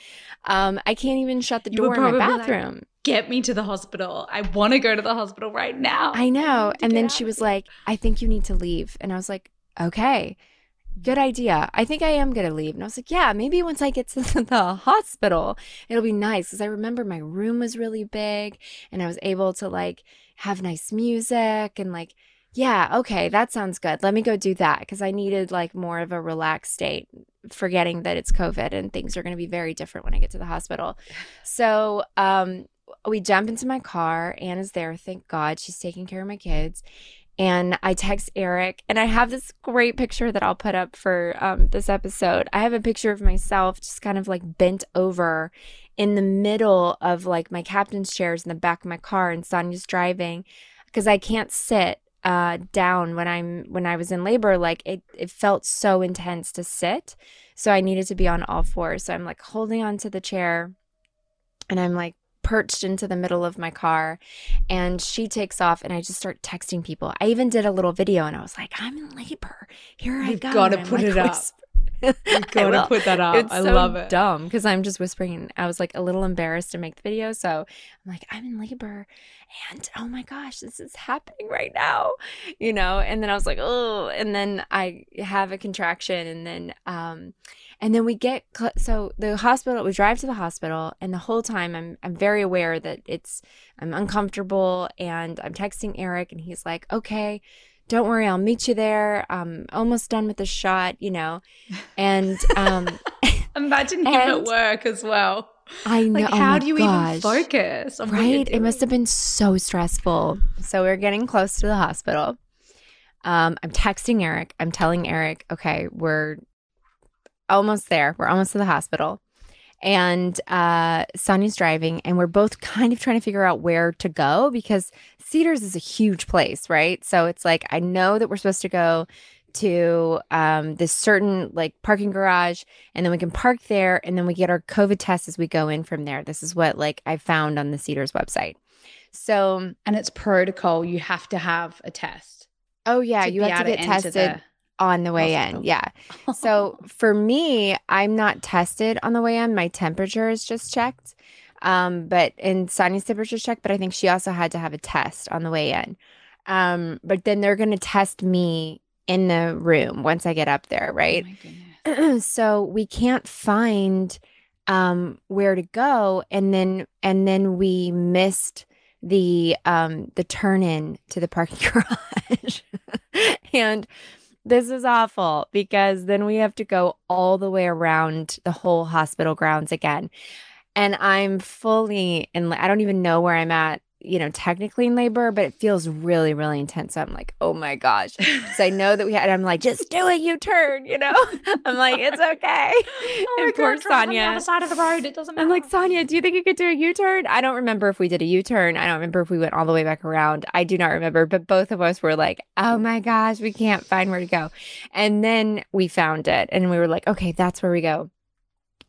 Um, I can't even shut the You door in my probably like, bathroom. Get me to the hospital. I want to go to the hospital right now. I know. to And then out she was like, I think you need to leave. And I was like, okay, good idea. I think I am going to leave. And I was like, yeah, maybe once I get to the hospital, it'll be nice. Cause I remember my room was really big and I was able to like have nice music and like, yeah, okay, that sounds good. Let me go do that. Cause I needed like more of a relaxed state, forgetting that it's COVID and things are going to be very different when I get to the hospital. So, um, we jump into my car. Anna's there. Thank God. She's taking care of my kids. And I text Eric, and I have this great picture that I'll put up for um, this episode. I have a picture of myself just kind of like bent over in the middle of like my captain's chairs in the back of my car, and Sonia's driving because I can't sit uh, down when I'm when I was in labor. Like it, it felt so intense to sit, so I needed to be on all fours. So I'm like holding onto the chair, and I'm like perched into the middle of my car and she takes off and I just start texting people. I even did a little video and I was like, I'm in labor. Here I You've go. gotta And I'm, put like, it up. You gotta put that up. It's I so love it. dumb because I'm just whispering. I was like a little embarrassed to make the video. So I'm like, I'm in labor and oh my gosh, this is happening right now, you know? And then I was like, oh, and then I have a contraction and then, um, and then we get cl- so the hospital. We drive to the hospital, and the whole time I'm I'm very aware that it's I'm uncomfortable, and I'm texting Eric, and he's like, "Okay, don't worry, I'll meet you there. I'm almost done with the shot, you know." And um, Imagine him at And- work as well. I know. Like, oh how my do you gosh. even focus? Right? It must have been so stressful. So we're getting close to the hospital. Um, I'm texting Eric. I'm telling Eric, okay, we're almost there. We're almost to the hospital. And uh, Sonia's driving, and we're both kind of trying to figure out where to go because Cedars is a huge place, right? So it's like, I know that we're supposed to go to um, this certain like parking garage, and then we can park there, and then we get our COVID test as we go in from there. This is what like I found on the Cedars website. So, and it's protocol. You have to have a test. oh yeah, you have to get tested on the way in. Yeah. So for me, I'm not tested on the way in. My temperature is just checked. Um, but in Sonia's temperature checked, but I think she also had to have a test on the way in. Um, but then they're gonna test me in the room once I get up there, Oh right? my so we can't find um where to go and then and then we missed the um the turn in to the parking garage and this is awful because then we have to go all the way around the whole hospital grounds again. And i'm fully in i don't even know where i'm at you know technically in labor but it feels really really intense so i'm like oh my gosh so I know that we had. I'm like, just do a U-turn, you know. I'm like, it's okay. Oh my and poor God, drive on the side of the road. It doesn't matter. I'm like, Sonia, do you think you could do a U-turn? I don't remember if we did a U-turn. I don't remember if we went all the way back around. I do not remember. But both of us were like, oh my gosh, we can't find where to go. And then we found it, and we were like, okay, that's where we go.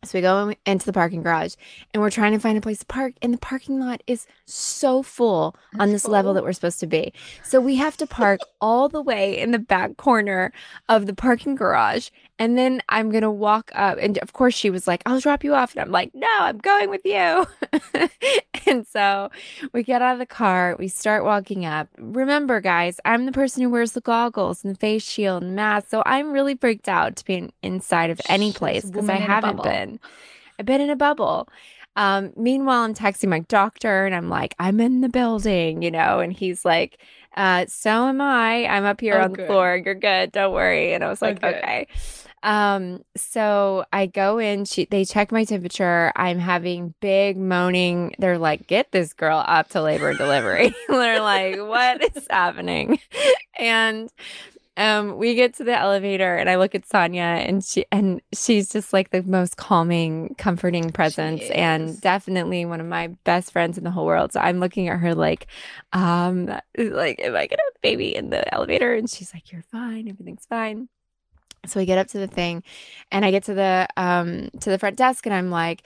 So we go into the parking garage and we're trying to find a place to park, and the parking lot is so full on It's this level that we're supposed to be. So we have to park all the way in the back corner of the parking garage. And then I'm going to walk up. And of course, she was like, I'll drop you off. And I'm like, no, I'm going with you. and so we get out of the car, we start walking up. Remember, guys, I'm the person who wears the goggles and the face shield and mask. So I'm really freaked out to be in, inside of any place because I haven't been. I've been in a bubble. Um, meanwhile, I'm texting my doctor and I'm like, I'm in the building, you know, and he's like, uh, so am I. I'm up here Oh, on the good. floor. You're good. Don't worry. And I was Oh, like, good. okay. Um, so I go in, she they check my temperature. I'm having big moaning. They're like, get this girl up to labor and delivery. They're like, what is happening? And um, we get to the elevator and I look at Sonia and she and she's just like the most calming, comforting presence and definitely one of my best friends in the whole world. So I'm looking at her like, um, like, am I gonna have a baby in the elevator? And she's like, You're fine, everything's fine. So I get up to the thing and I get to the um to the front desk and I'm like,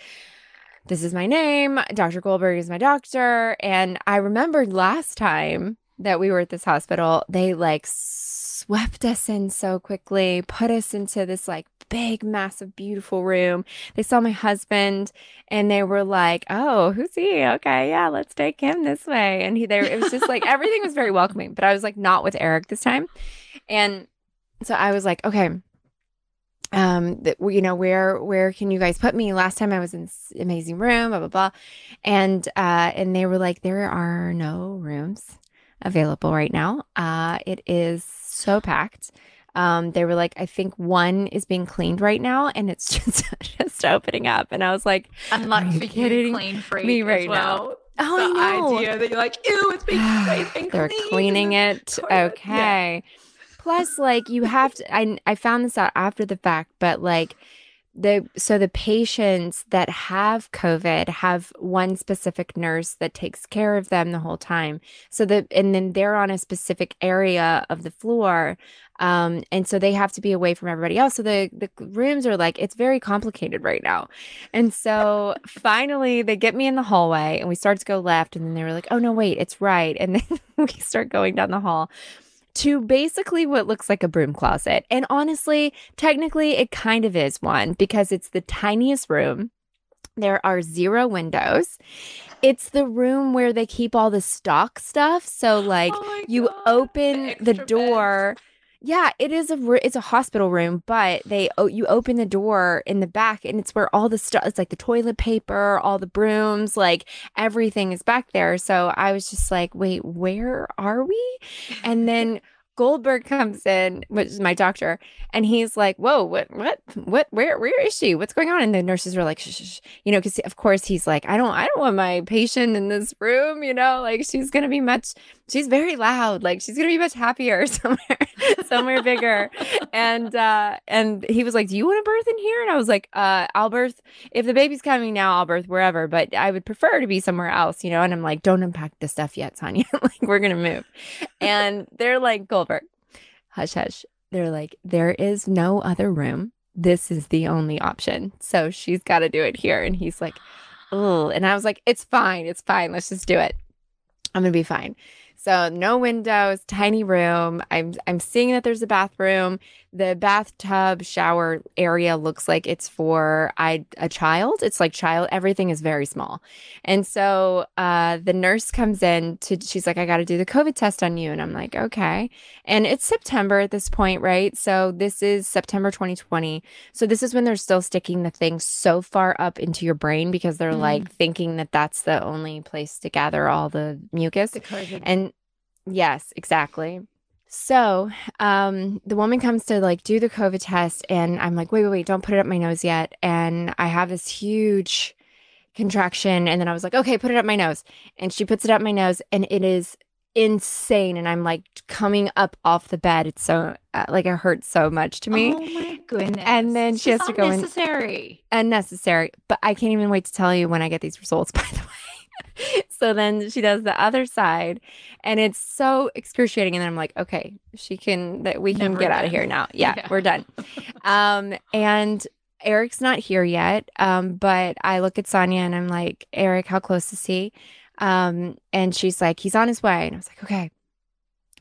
this is my name. Dr. Goldberg is my doctor. And I remembered last time that we were at this hospital, they like swept us in so quickly, put us into this like big, massive, beautiful room. They saw my husband and they were like, "Oh, who's he? Okay, yeah, let's take him this way." And he there it was just like everything was very welcoming, but I was like not with Eric this time. And so I was like, "Okay, um that you know where where can you guys put me last time i was in this amazing room blah blah blah and uh and they were like there are no rooms available right now uh it is so packed um they were like i think one is being cleaned right now and it's just just opening up and i was like i'm not kidding clean free me right now? well. oh the i know idea that you're like, ew, it's being, it's being they're cleaned cleaning it toilet." Yeah. Plus like you have to I, I found this out after the fact but like the so the patients that have covid have one specific nurse that takes care of them the whole time. So that and then they're on a specific area of the floor um and so they have to be away from everybody else. So the the rooms are like it's very complicated right now. And so finally they get me in the hallway and we start to go left and then they were like oh no wait it's right. And then we start going down the hall to basically what looks like a broom closet. And honestly, technically, it kind of is one because it's the tiniest room. There are zero windows. It's the room where they keep all the stock stuff. So, like, Oh you God, open the beds. door. Yeah, it is a it's a hospital room, but they oh, you open the door in the back and it's where all the stuff it's like the toilet paper, all the brooms, like everything is back there. So I was just like, "Wait, where are we?" And then Goldberg comes in, which is my doctor, and he's like, "Whoa, what, what, what? Where, where is she? What's going on?" And the nurses are like, shh, shh, shh. "You know, because of course he's like, I don't, I don't want my patient in this room. You know, like she's gonna be much, she's very loud. Like she's gonna be much happier somewhere, somewhere bigger." And uh, and he was like, "Do you want to birth in here?" And I was like, "Uh, I'll birth if the baby's coming now. I'll birth wherever, but I would prefer to be somewhere else. You know." And I'm like, "Don't unpack the stuff yet, Sonia. like we're gonna move." And they're like, Goldberg, hush, hush. They're like, there is no other room. This is the only option. So she's got to do it here. And he's like, oh. And I was like, it's fine. It's fine. Let's just do it. I'm to be fine. So no windows, tiny room. I'm I'm seeing that there's a bathroom. The bathtub shower area looks like it's for I a child. It's like child. Everything is very small. And so uh, the nurse comes in to, she's like, I got to do the COVID test on you. And I'm like, okay. And it's September at this point, right? So this is September 2020. So this is when they're still sticking the thing so far up into your brain because they're Mm. like thinking that that's the only place to gather all the mucus. The. And yes, exactly. So, um, the woman comes to like do the COVID test, and I'm like, wait, wait, wait, don't put it up my nose yet. And I have this huge contraction, and then I was like, okay, put it up my nose. And she puts it up my nose, and it is insane. And I'm like coming up off the bed. It's so uh, like it hurts so much to me. Oh my goodness. And then It's she has to go in- unnecessary. unnecessary. But I can't even wait to tell you when I get these results, by the way. so then she does the other side, and it's so excruciating. And then I'm like, okay, she can that we can Never get out of here now. Yeah, Yeah. we're done. Um, and Eric's not here yet. Um, but I look at Sonia and I'm like, Eric, how close is he? Um, and she's like, he's on his way. And I was like, okay.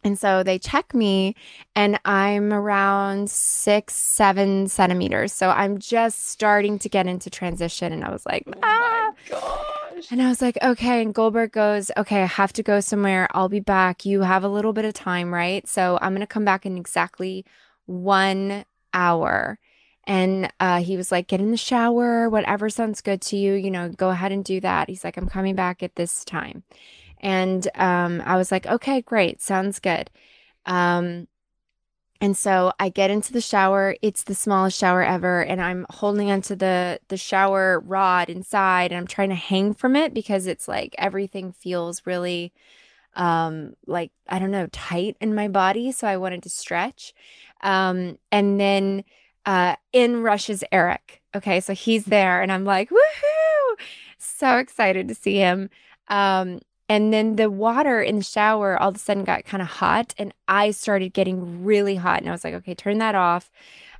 And so they check me, and I'm around six, seven centimeters. So I'm just starting to get into transition. And I was like, Oh ah. And I was like, okay. And Goldberg goes, okay, I have to go somewhere. I'll be back. You have a little bit of time, right? So I'm going to come back in exactly one hour. And uh, he was like, get in the shower, whatever sounds good to you, you know, go ahead and do that. He's like, I'm coming back at this time. And um, I was like, okay, great. Sounds good. Um, and so I get into the shower. It's the smallest shower ever, and I'm holding onto the the shower rod inside, and I'm trying to hang from it because it's like everything feels really, um, like I don't know, tight in my body. So I wanted to stretch, um, and then uh, in rushes Eric. Okay, so he's there, and I'm like, woohoo! So excited to see him. Um, and then the water in the shower all of a sudden got kind of hot, and I started getting really hot. And I was like, okay, turn that off.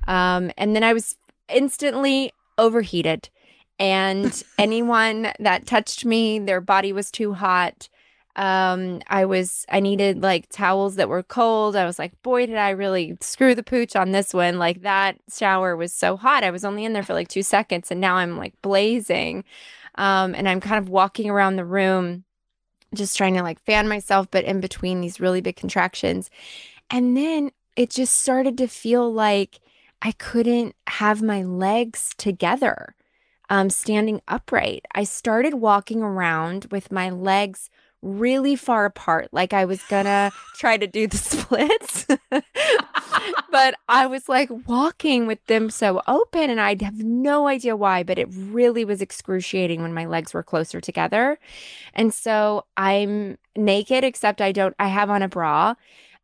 Um, and then I was instantly overheated. And anyone that touched me, their body was too hot. Um, I was I needed like towels that were cold. I was like, boy, did I really screw the pooch on this one. Like that shower was so hot. I was only in there for like two seconds and now I'm like blazing. Um, and I'm kind of walking around the room just trying to like fan myself, but in between these really big contractions. And then it just started to feel like I couldn't have my legs together, um, standing upright. I started walking around with my legs really far apart, like I was gonna try to do the splits. but I was like walking with them so open, and I have no idea why, but it really was excruciating when my legs were closer together. And so I'm naked, except I don't, I have on a bra.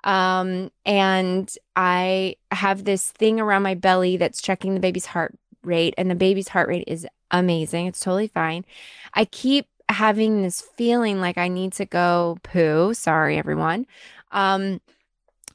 Um, and I have this thing around my belly that's checking the baby's heart rate, and the baby's heart rate is amazing. It's totally fine. I keep having this feeling like I need to go poo. Sorry, everyone. Um,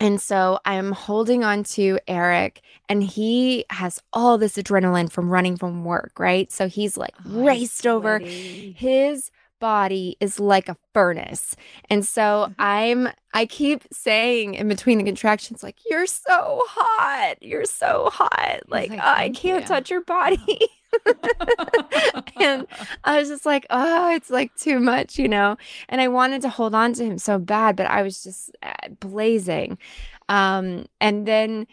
and so I'm holding on to Eric, and he has all this adrenaline from running from work, right? So he's like oh, raced over. His body is like a furnace. And so mm-hmm. I'm I keep saying in between the contractions like you're so hot. You're so hot. Like, like oh, I can't you. touch your body. and I was just like, oh, it's like too much, you know. And I wanted to hold on to him so bad, but I was just uh, blazing. Um, and then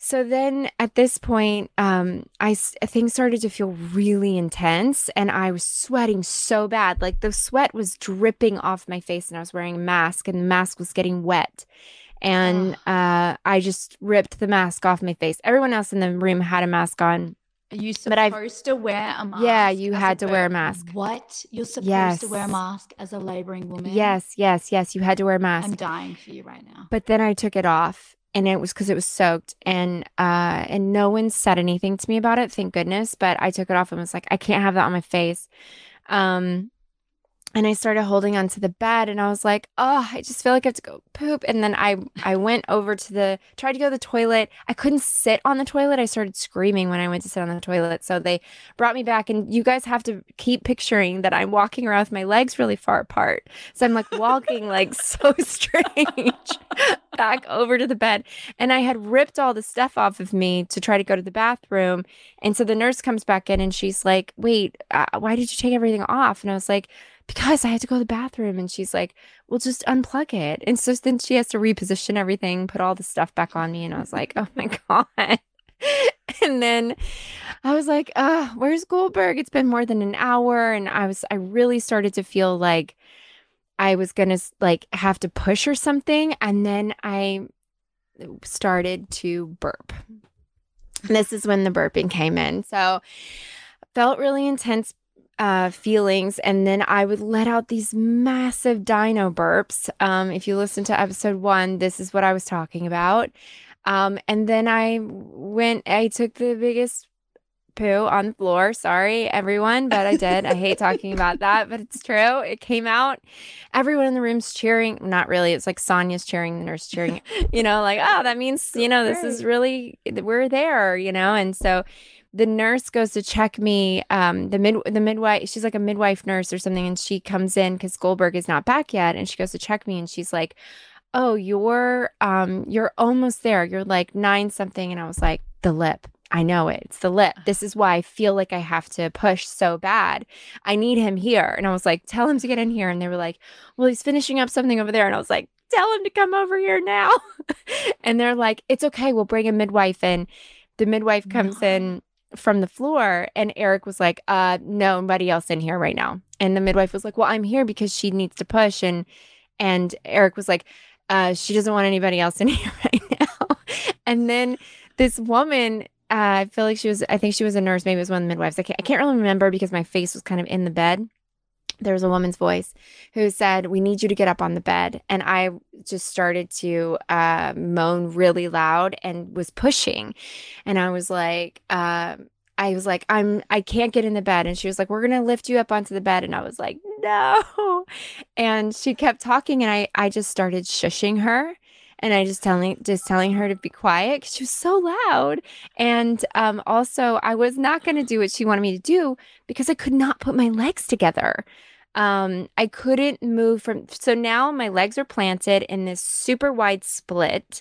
so then at this point, um, I things started to feel really intense, and I was sweating so bad. Like the sweat was dripping off my face, and I was wearing a mask, and the mask was getting wet. And uh, I just ripped the mask off my face. Everyone else in the room had a mask on. Are you supposed to wear a mask? Yeah, you had to wear a mask. What? You're supposed yes. to wear a mask as a laboring woman? Yes, yes, yes. You had to wear a mask. I'm dying for you right now. But then I took it off and it was because it was soaked and uh and no one said anything to me about it thank goodness but i took it off and was like i can't have that on my face. Um and I started holding onto the bed and I was like, oh, I just feel like I have to go poop. And then I I went over to the tried to go to the toilet. I couldn't sit on the toilet. I started screaming when I went to sit on the toilet. So they brought me back and you guys have to keep picturing that I'm walking around with my legs really far apart. So I'm like walking like so strange back over to the bed. And I had ripped all the stuff off of me to try to go to the bathroom. And so the nurse comes back in and she's like, "Wait, uh, why did you take everything off?" And I was like, because I had to go to the bathroom. And she's like, well, just unplug it. And so then she has to reposition everything, put all the stuff back on me. And I was like, oh my God. and then I was like, uh, where's Goldberg? It's been more than an hour. And I was, I really started to feel like I was going to like have to push or something. And then I started to burp. And this is when the burping came in. So felt really intense uh, feelings, and then I would let out these massive dino burps. Um, if you listen to episode one, this is what I was talking about. Um, and then I went, I took the biggest poo on the floor. Sorry, everyone, but I did. I hate talking about that, but it's true. It came out. Everyone in the room's cheering. Not really. It's like Sonia's cheering, the nurse cheering. you know, like, oh, that means, you know, this is really, we're there, you know? And so, the nurse goes to check me. Um, the mid the midwife, she's like a midwife nurse or something, and she comes in because Goldberg is not back yet, and she goes to check me, and she's like, "Oh, you're um, you're almost there. You're like nine something," and I was like, "The lip." I know it. It's the lip. This is why I feel like I have to push so bad. I need him here. And I was like, tell him to get in here. And they were like, well, he's finishing up something over there. And I was like, tell him to come over here now. and they're like, it's okay. We'll bring a midwife in. The midwife comes no. in from the floor and Eric was like, uh, nobody else in here right now. And the midwife was like, Well, I'm here because she needs to push. And and Eric was like, uh, she doesn't want anybody else in here right now. and then this woman, uh, I feel like she was, I think she was a nurse, maybe it was one of the midwives. I can't, I can't really remember because my face was kind of in the bed there was a woman's voice who said, We need you to get up on the bed. And I just started to uh, moan really loud and was pushing. And I was like, uh, I was like, I'm, I can't get in the bed. And she was like, We're going to lift you up onto the bed. And I was like, No. And she kept talking. And I, I just started shushing her and I just telling just telling her to be quiet because she was so loud. And um, also, I was not going to do what she wanted me to do because I could not put my legs together. Um, I couldn't move from. So now my legs are planted in this super wide split,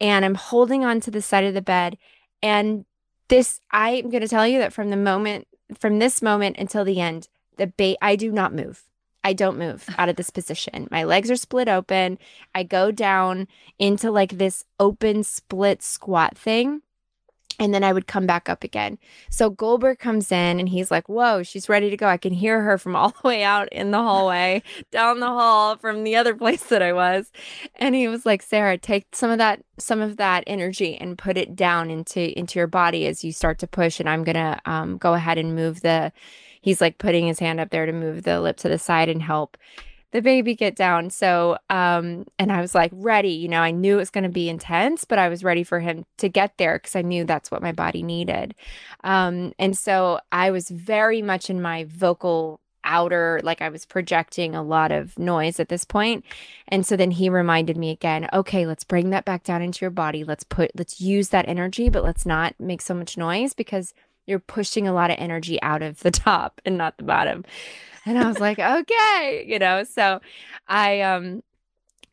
and I'm holding on to the side of the bed. And this, I'm going to tell you that from the moment, from this moment until the end, the bait, I do not move. I don't move out of this position. My legs are split open. I go down into like this open split squat thing and then I would come back up again. So Goldberg comes in and he's like, Whoa, she's ready to go. I can hear her from all the way out in the hallway, down the hall from the other place that I was. And he was like, Sarah, take some of that, some of that energy and put it down into into your body as you start to push. And I'm gonna um, go ahead and move the he's like putting his hand up there to move the lip to the side and help the baby get down. So, um, and I was like ready, you know, I knew it was going to be intense, but I was ready for him to get there because I knew that's what my body needed. Um, and so I was very much in my vocal outer, like I was projecting a lot of noise at this point. And so then he reminded me again, okay, let's bring that back down into your body. Let's put, let's use that energy, but let's not make so much noise because you're pushing a lot of energy out of the top and not the bottom. And I was like, okay, you know, so I um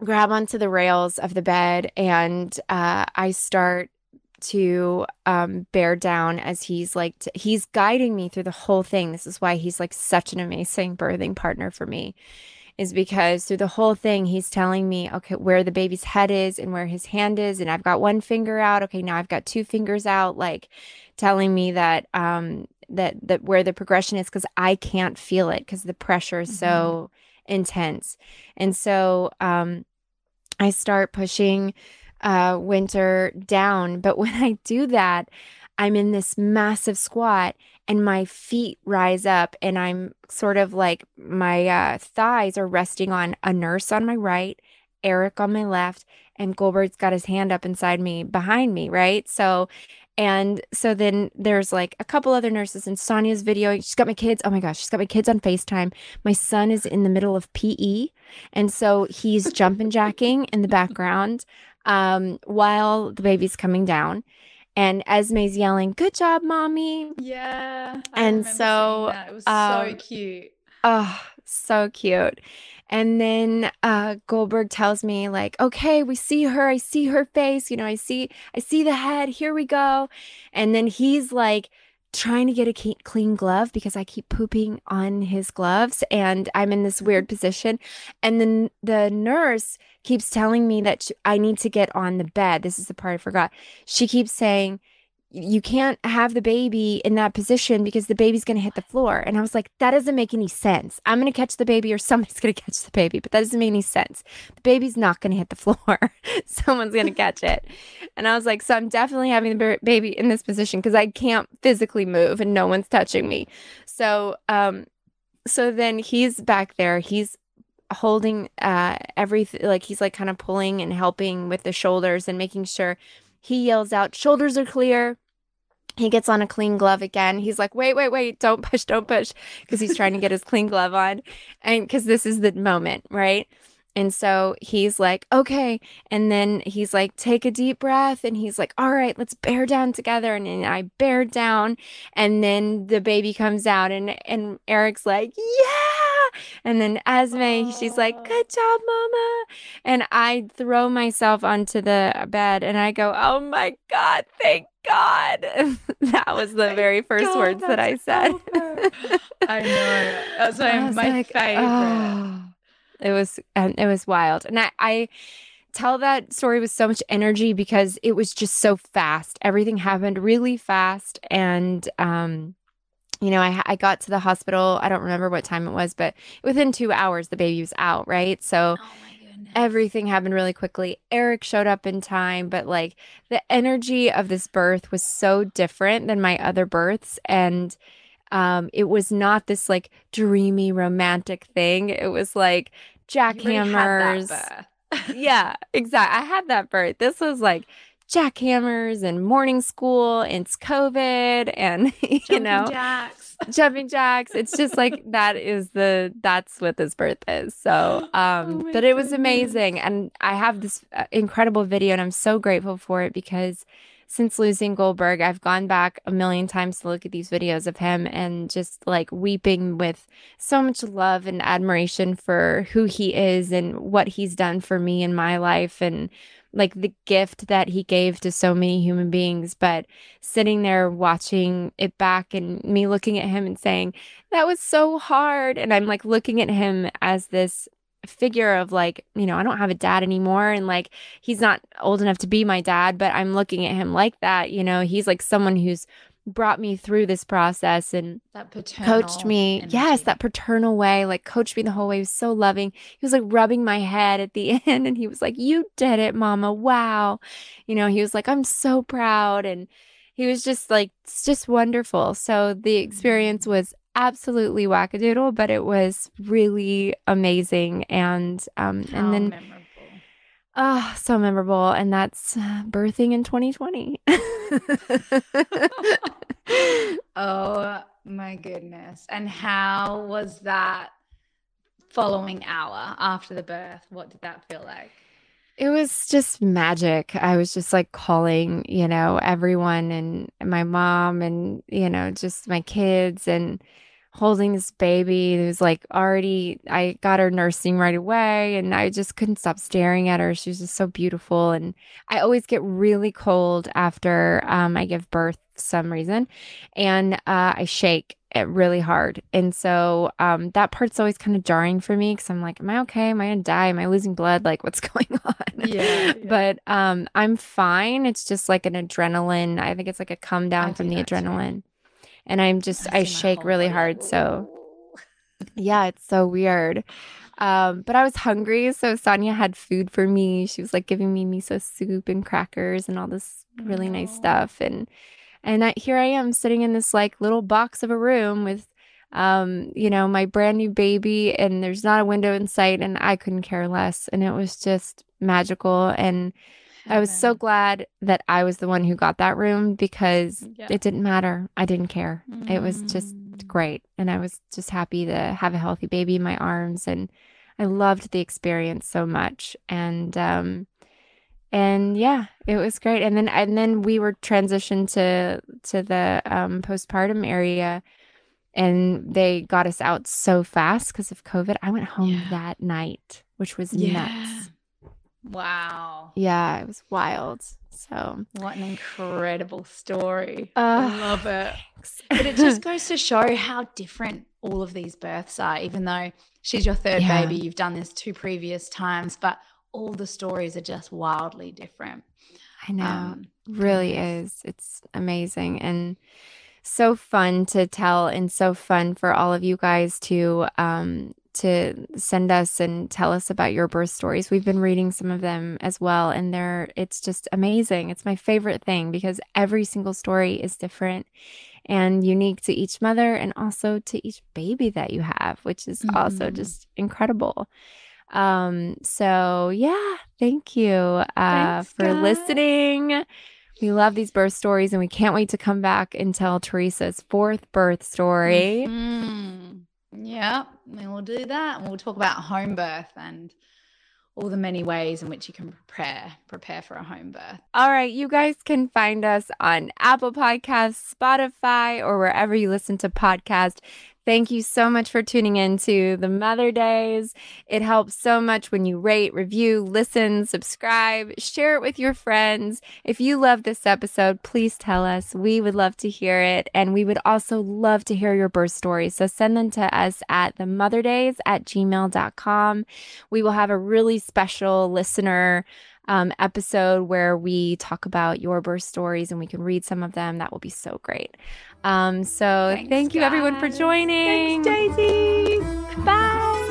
grab onto the rails of the bed and uh, I start to um, bear down as he's like he's guiding me through the whole thing. This is why he's like such an amazing birthing partner for me. Is because through the whole thing, he's telling me, okay, where the baby's head is and where his hand is. And I've got one finger out. Okay, now I've got two fingers out, like telling me that um, that that where the progression is because I can't feel it because the pressure is mm-hmm. so intense. And so um I start pushing uh winter down, but when I do that, I'm in this massive squat and my feet rise up and I'm sort of like my uh, thighs are resting on a nurse on my right, Eric on my left, and Goldberg's got his hand up inside me behind me, right? So and so then there's like a couple other nurses in Sonia's video. She's got my kids. Oh my gosh, she's got my kids on FaceTime. My son is in the middle of PE. And so he's jumping jacking in the background um, while the baby's coming down. And Esme's yelling, Good job, mommy. Yeah. I and so it was um, so cute. Oh, so cute. And then uh, Goldberg tells me, like, okay, we see her. I see her face. You know, I see, I see the head. Here we go. And then he's like, trying to get a clean glove because I keep pooping on his gloves and I'm in this weird position. And then the nurse keeps telling me that I need to get on the bed. This is the part I forgot. She keeps saying, you can't have the baby in that position because the baby's going to hit the floor. And I was like, that doesn't make any sense. I'm going to catch the baby or somebody's going to catch the baby, but that doesn't make any sense. The baby's not going to hit the floor. Someone's going to catch it. And I was like, so I'm definitely having the baby in this position because I can't physically move and no one's touching me. So, um, so then he's back there. He's holding uh everything like he's like kind of pulling and helping with the shoulders and making sure he yells out shoulders are clear he gets on a clean glove again. He's like, wait, wait, wait, don't push, don't push, because he's trying to get his clean glove on. And because this is the moment, right? And so he's like, okay. And then he's like, take a deep breath. And he's like, all right, let's bear down together. And then I bear down. And then the baby comes out, and, and Eric's like, yeah. And then Esme, she's like, good job, mama. And I throw myself onto the bed and I go, oh my God, thank God. that was the very first God, words that I said. I know. That's my, my like, favorite. Oh, it was it was wild. And I, I tell that story with so much energy because it was just so fast. Everything happened really fast. And um, you know, I I got to the hospital. I don't remember what time it was, but within two hours the baby was out, right? So oh everything happened really quickly. Eric showed up in time, but like the energy of this birth was so different than my other births. And um, it was not this like dreamy romantic thing. It was like jackhammers. yeah, exactly. I had that birth. This was like jackhammers and morning school and it's COVID and you Jumping know jacks. jumping jacks. It's just like that is the that's what this birth is. So um oh but it was amazing and I have this uh, incredible video and I'm so grateful for it because since losing Goldberg, I've gone back a million times to look at these videos of him and just like weeping with so much love and admiration for who he is and what he's done for me in my life and like the gift that he gave to so many human beings. But sitting there watching it back and me looking at him and saying, that was so hard. And I'm like looking at him as this figure of like, you know, I don't have a dad anymore. And like, he's not old enough to be my dad, but I'm looking at him like that. You know, he's like someone who's brought me through this process and that paternal coached me. energy. Yes, that paternal way, like coached me the whole way. He was so loving. He was like rubbing my head at the end and he was like, You did it, mama. Wow. You know, he was like, I'm so proud. And he was just like, it's just wonderful. So the mm-hmm. experience was absolutely wackadoodle, but it was really amazing. And um How and then memorable. oh so memorable. And that's birthing in 2020. Oh my goodness. And how was that following hour after the birth? What did that feel like? It was just magic. I was just like calling, you know, everyone and my mom and, you know, just my kids and holding this baby. It was like already, I got her nursing right away and I just couldn't stop staring at her. She was just so beautiful. And I always get really cold after um, I give birth for some reason. And uh, I shake it really hard. And so um, that part's always kind of jarring for me because I'm like, am I okay? Am I gonna die? Am I losing blood? Like, what's going on? Yeah, yeah. but um, I'm fine. It's just like an adrenaline. I think it's like a come down from the adrenaline. too. And I'm just, I see shake really hard. So yeah, it's so weird. Um, but I was hungry, so Sonia had food for me. She was like giving me miso soup and crackers and all this really nice stuff. And and I, here I am sitting in this like little box of a room with um, you know, my brand new baby and there's not a window in sight and I couldn't care less. And it was just magical. And I was so glad that I was the one who got that room because Yeah. it didn't matter. I didn't care. It was just Mm. great. And I was just happy to have a healthy baby in my arms. And I loved the experience so much. And, um, and yeah, it was great. And then, and then we were transitioned to, to the, um, postpartum area and they got us out so fast because of COVID. I went home Yeah. that night, which was Yeah. nuts. Wow. Yeah, it was wild. So, What an incredible story. Uh, I love it. thanks. But it just goes to show how different all of these births are, even though she's your third Yeah. baby, you've done this two previous times, but all the stories are just wildly different. I know. Um, really is. It's amazing and so fun to tell and so fun for all of you guys to um to send us and tell us about your birth stories. We've been reading some of them as well and they're it's just amazing. It's my favorite thing because every single story is different and unique to each mother and also to each baby that you have, which is also Mhm. just incredible. Um so yeah, thank you uh Thanks, for guys. listening. We love these birth stories and we can't wait to come back and tell Teresa's fourth birth story. Mhm. Yeah, we will do that. And we'll talk about home birth and all the many ways in which you can prepare prepare for a home birth. All right, you guys can find us on Apple Podcasts, Spotify, or wherever you listen to podcasts. Thank you so much for tuning in to the Mother Daze. It helps so much when you rate, review, listen, subscribe, share it with your friends. If you love this episode, please tell us. We would love to hear it. And we would also love to hear your birth stories. So send them to us at the motherdaze at gmail.com. We will have a really special listener um, episode where we talk about your birth stories and we can read some of them. That will be so great. Um, so Thanks, thank you everyone for joining. Thanks, Daisy. Bye.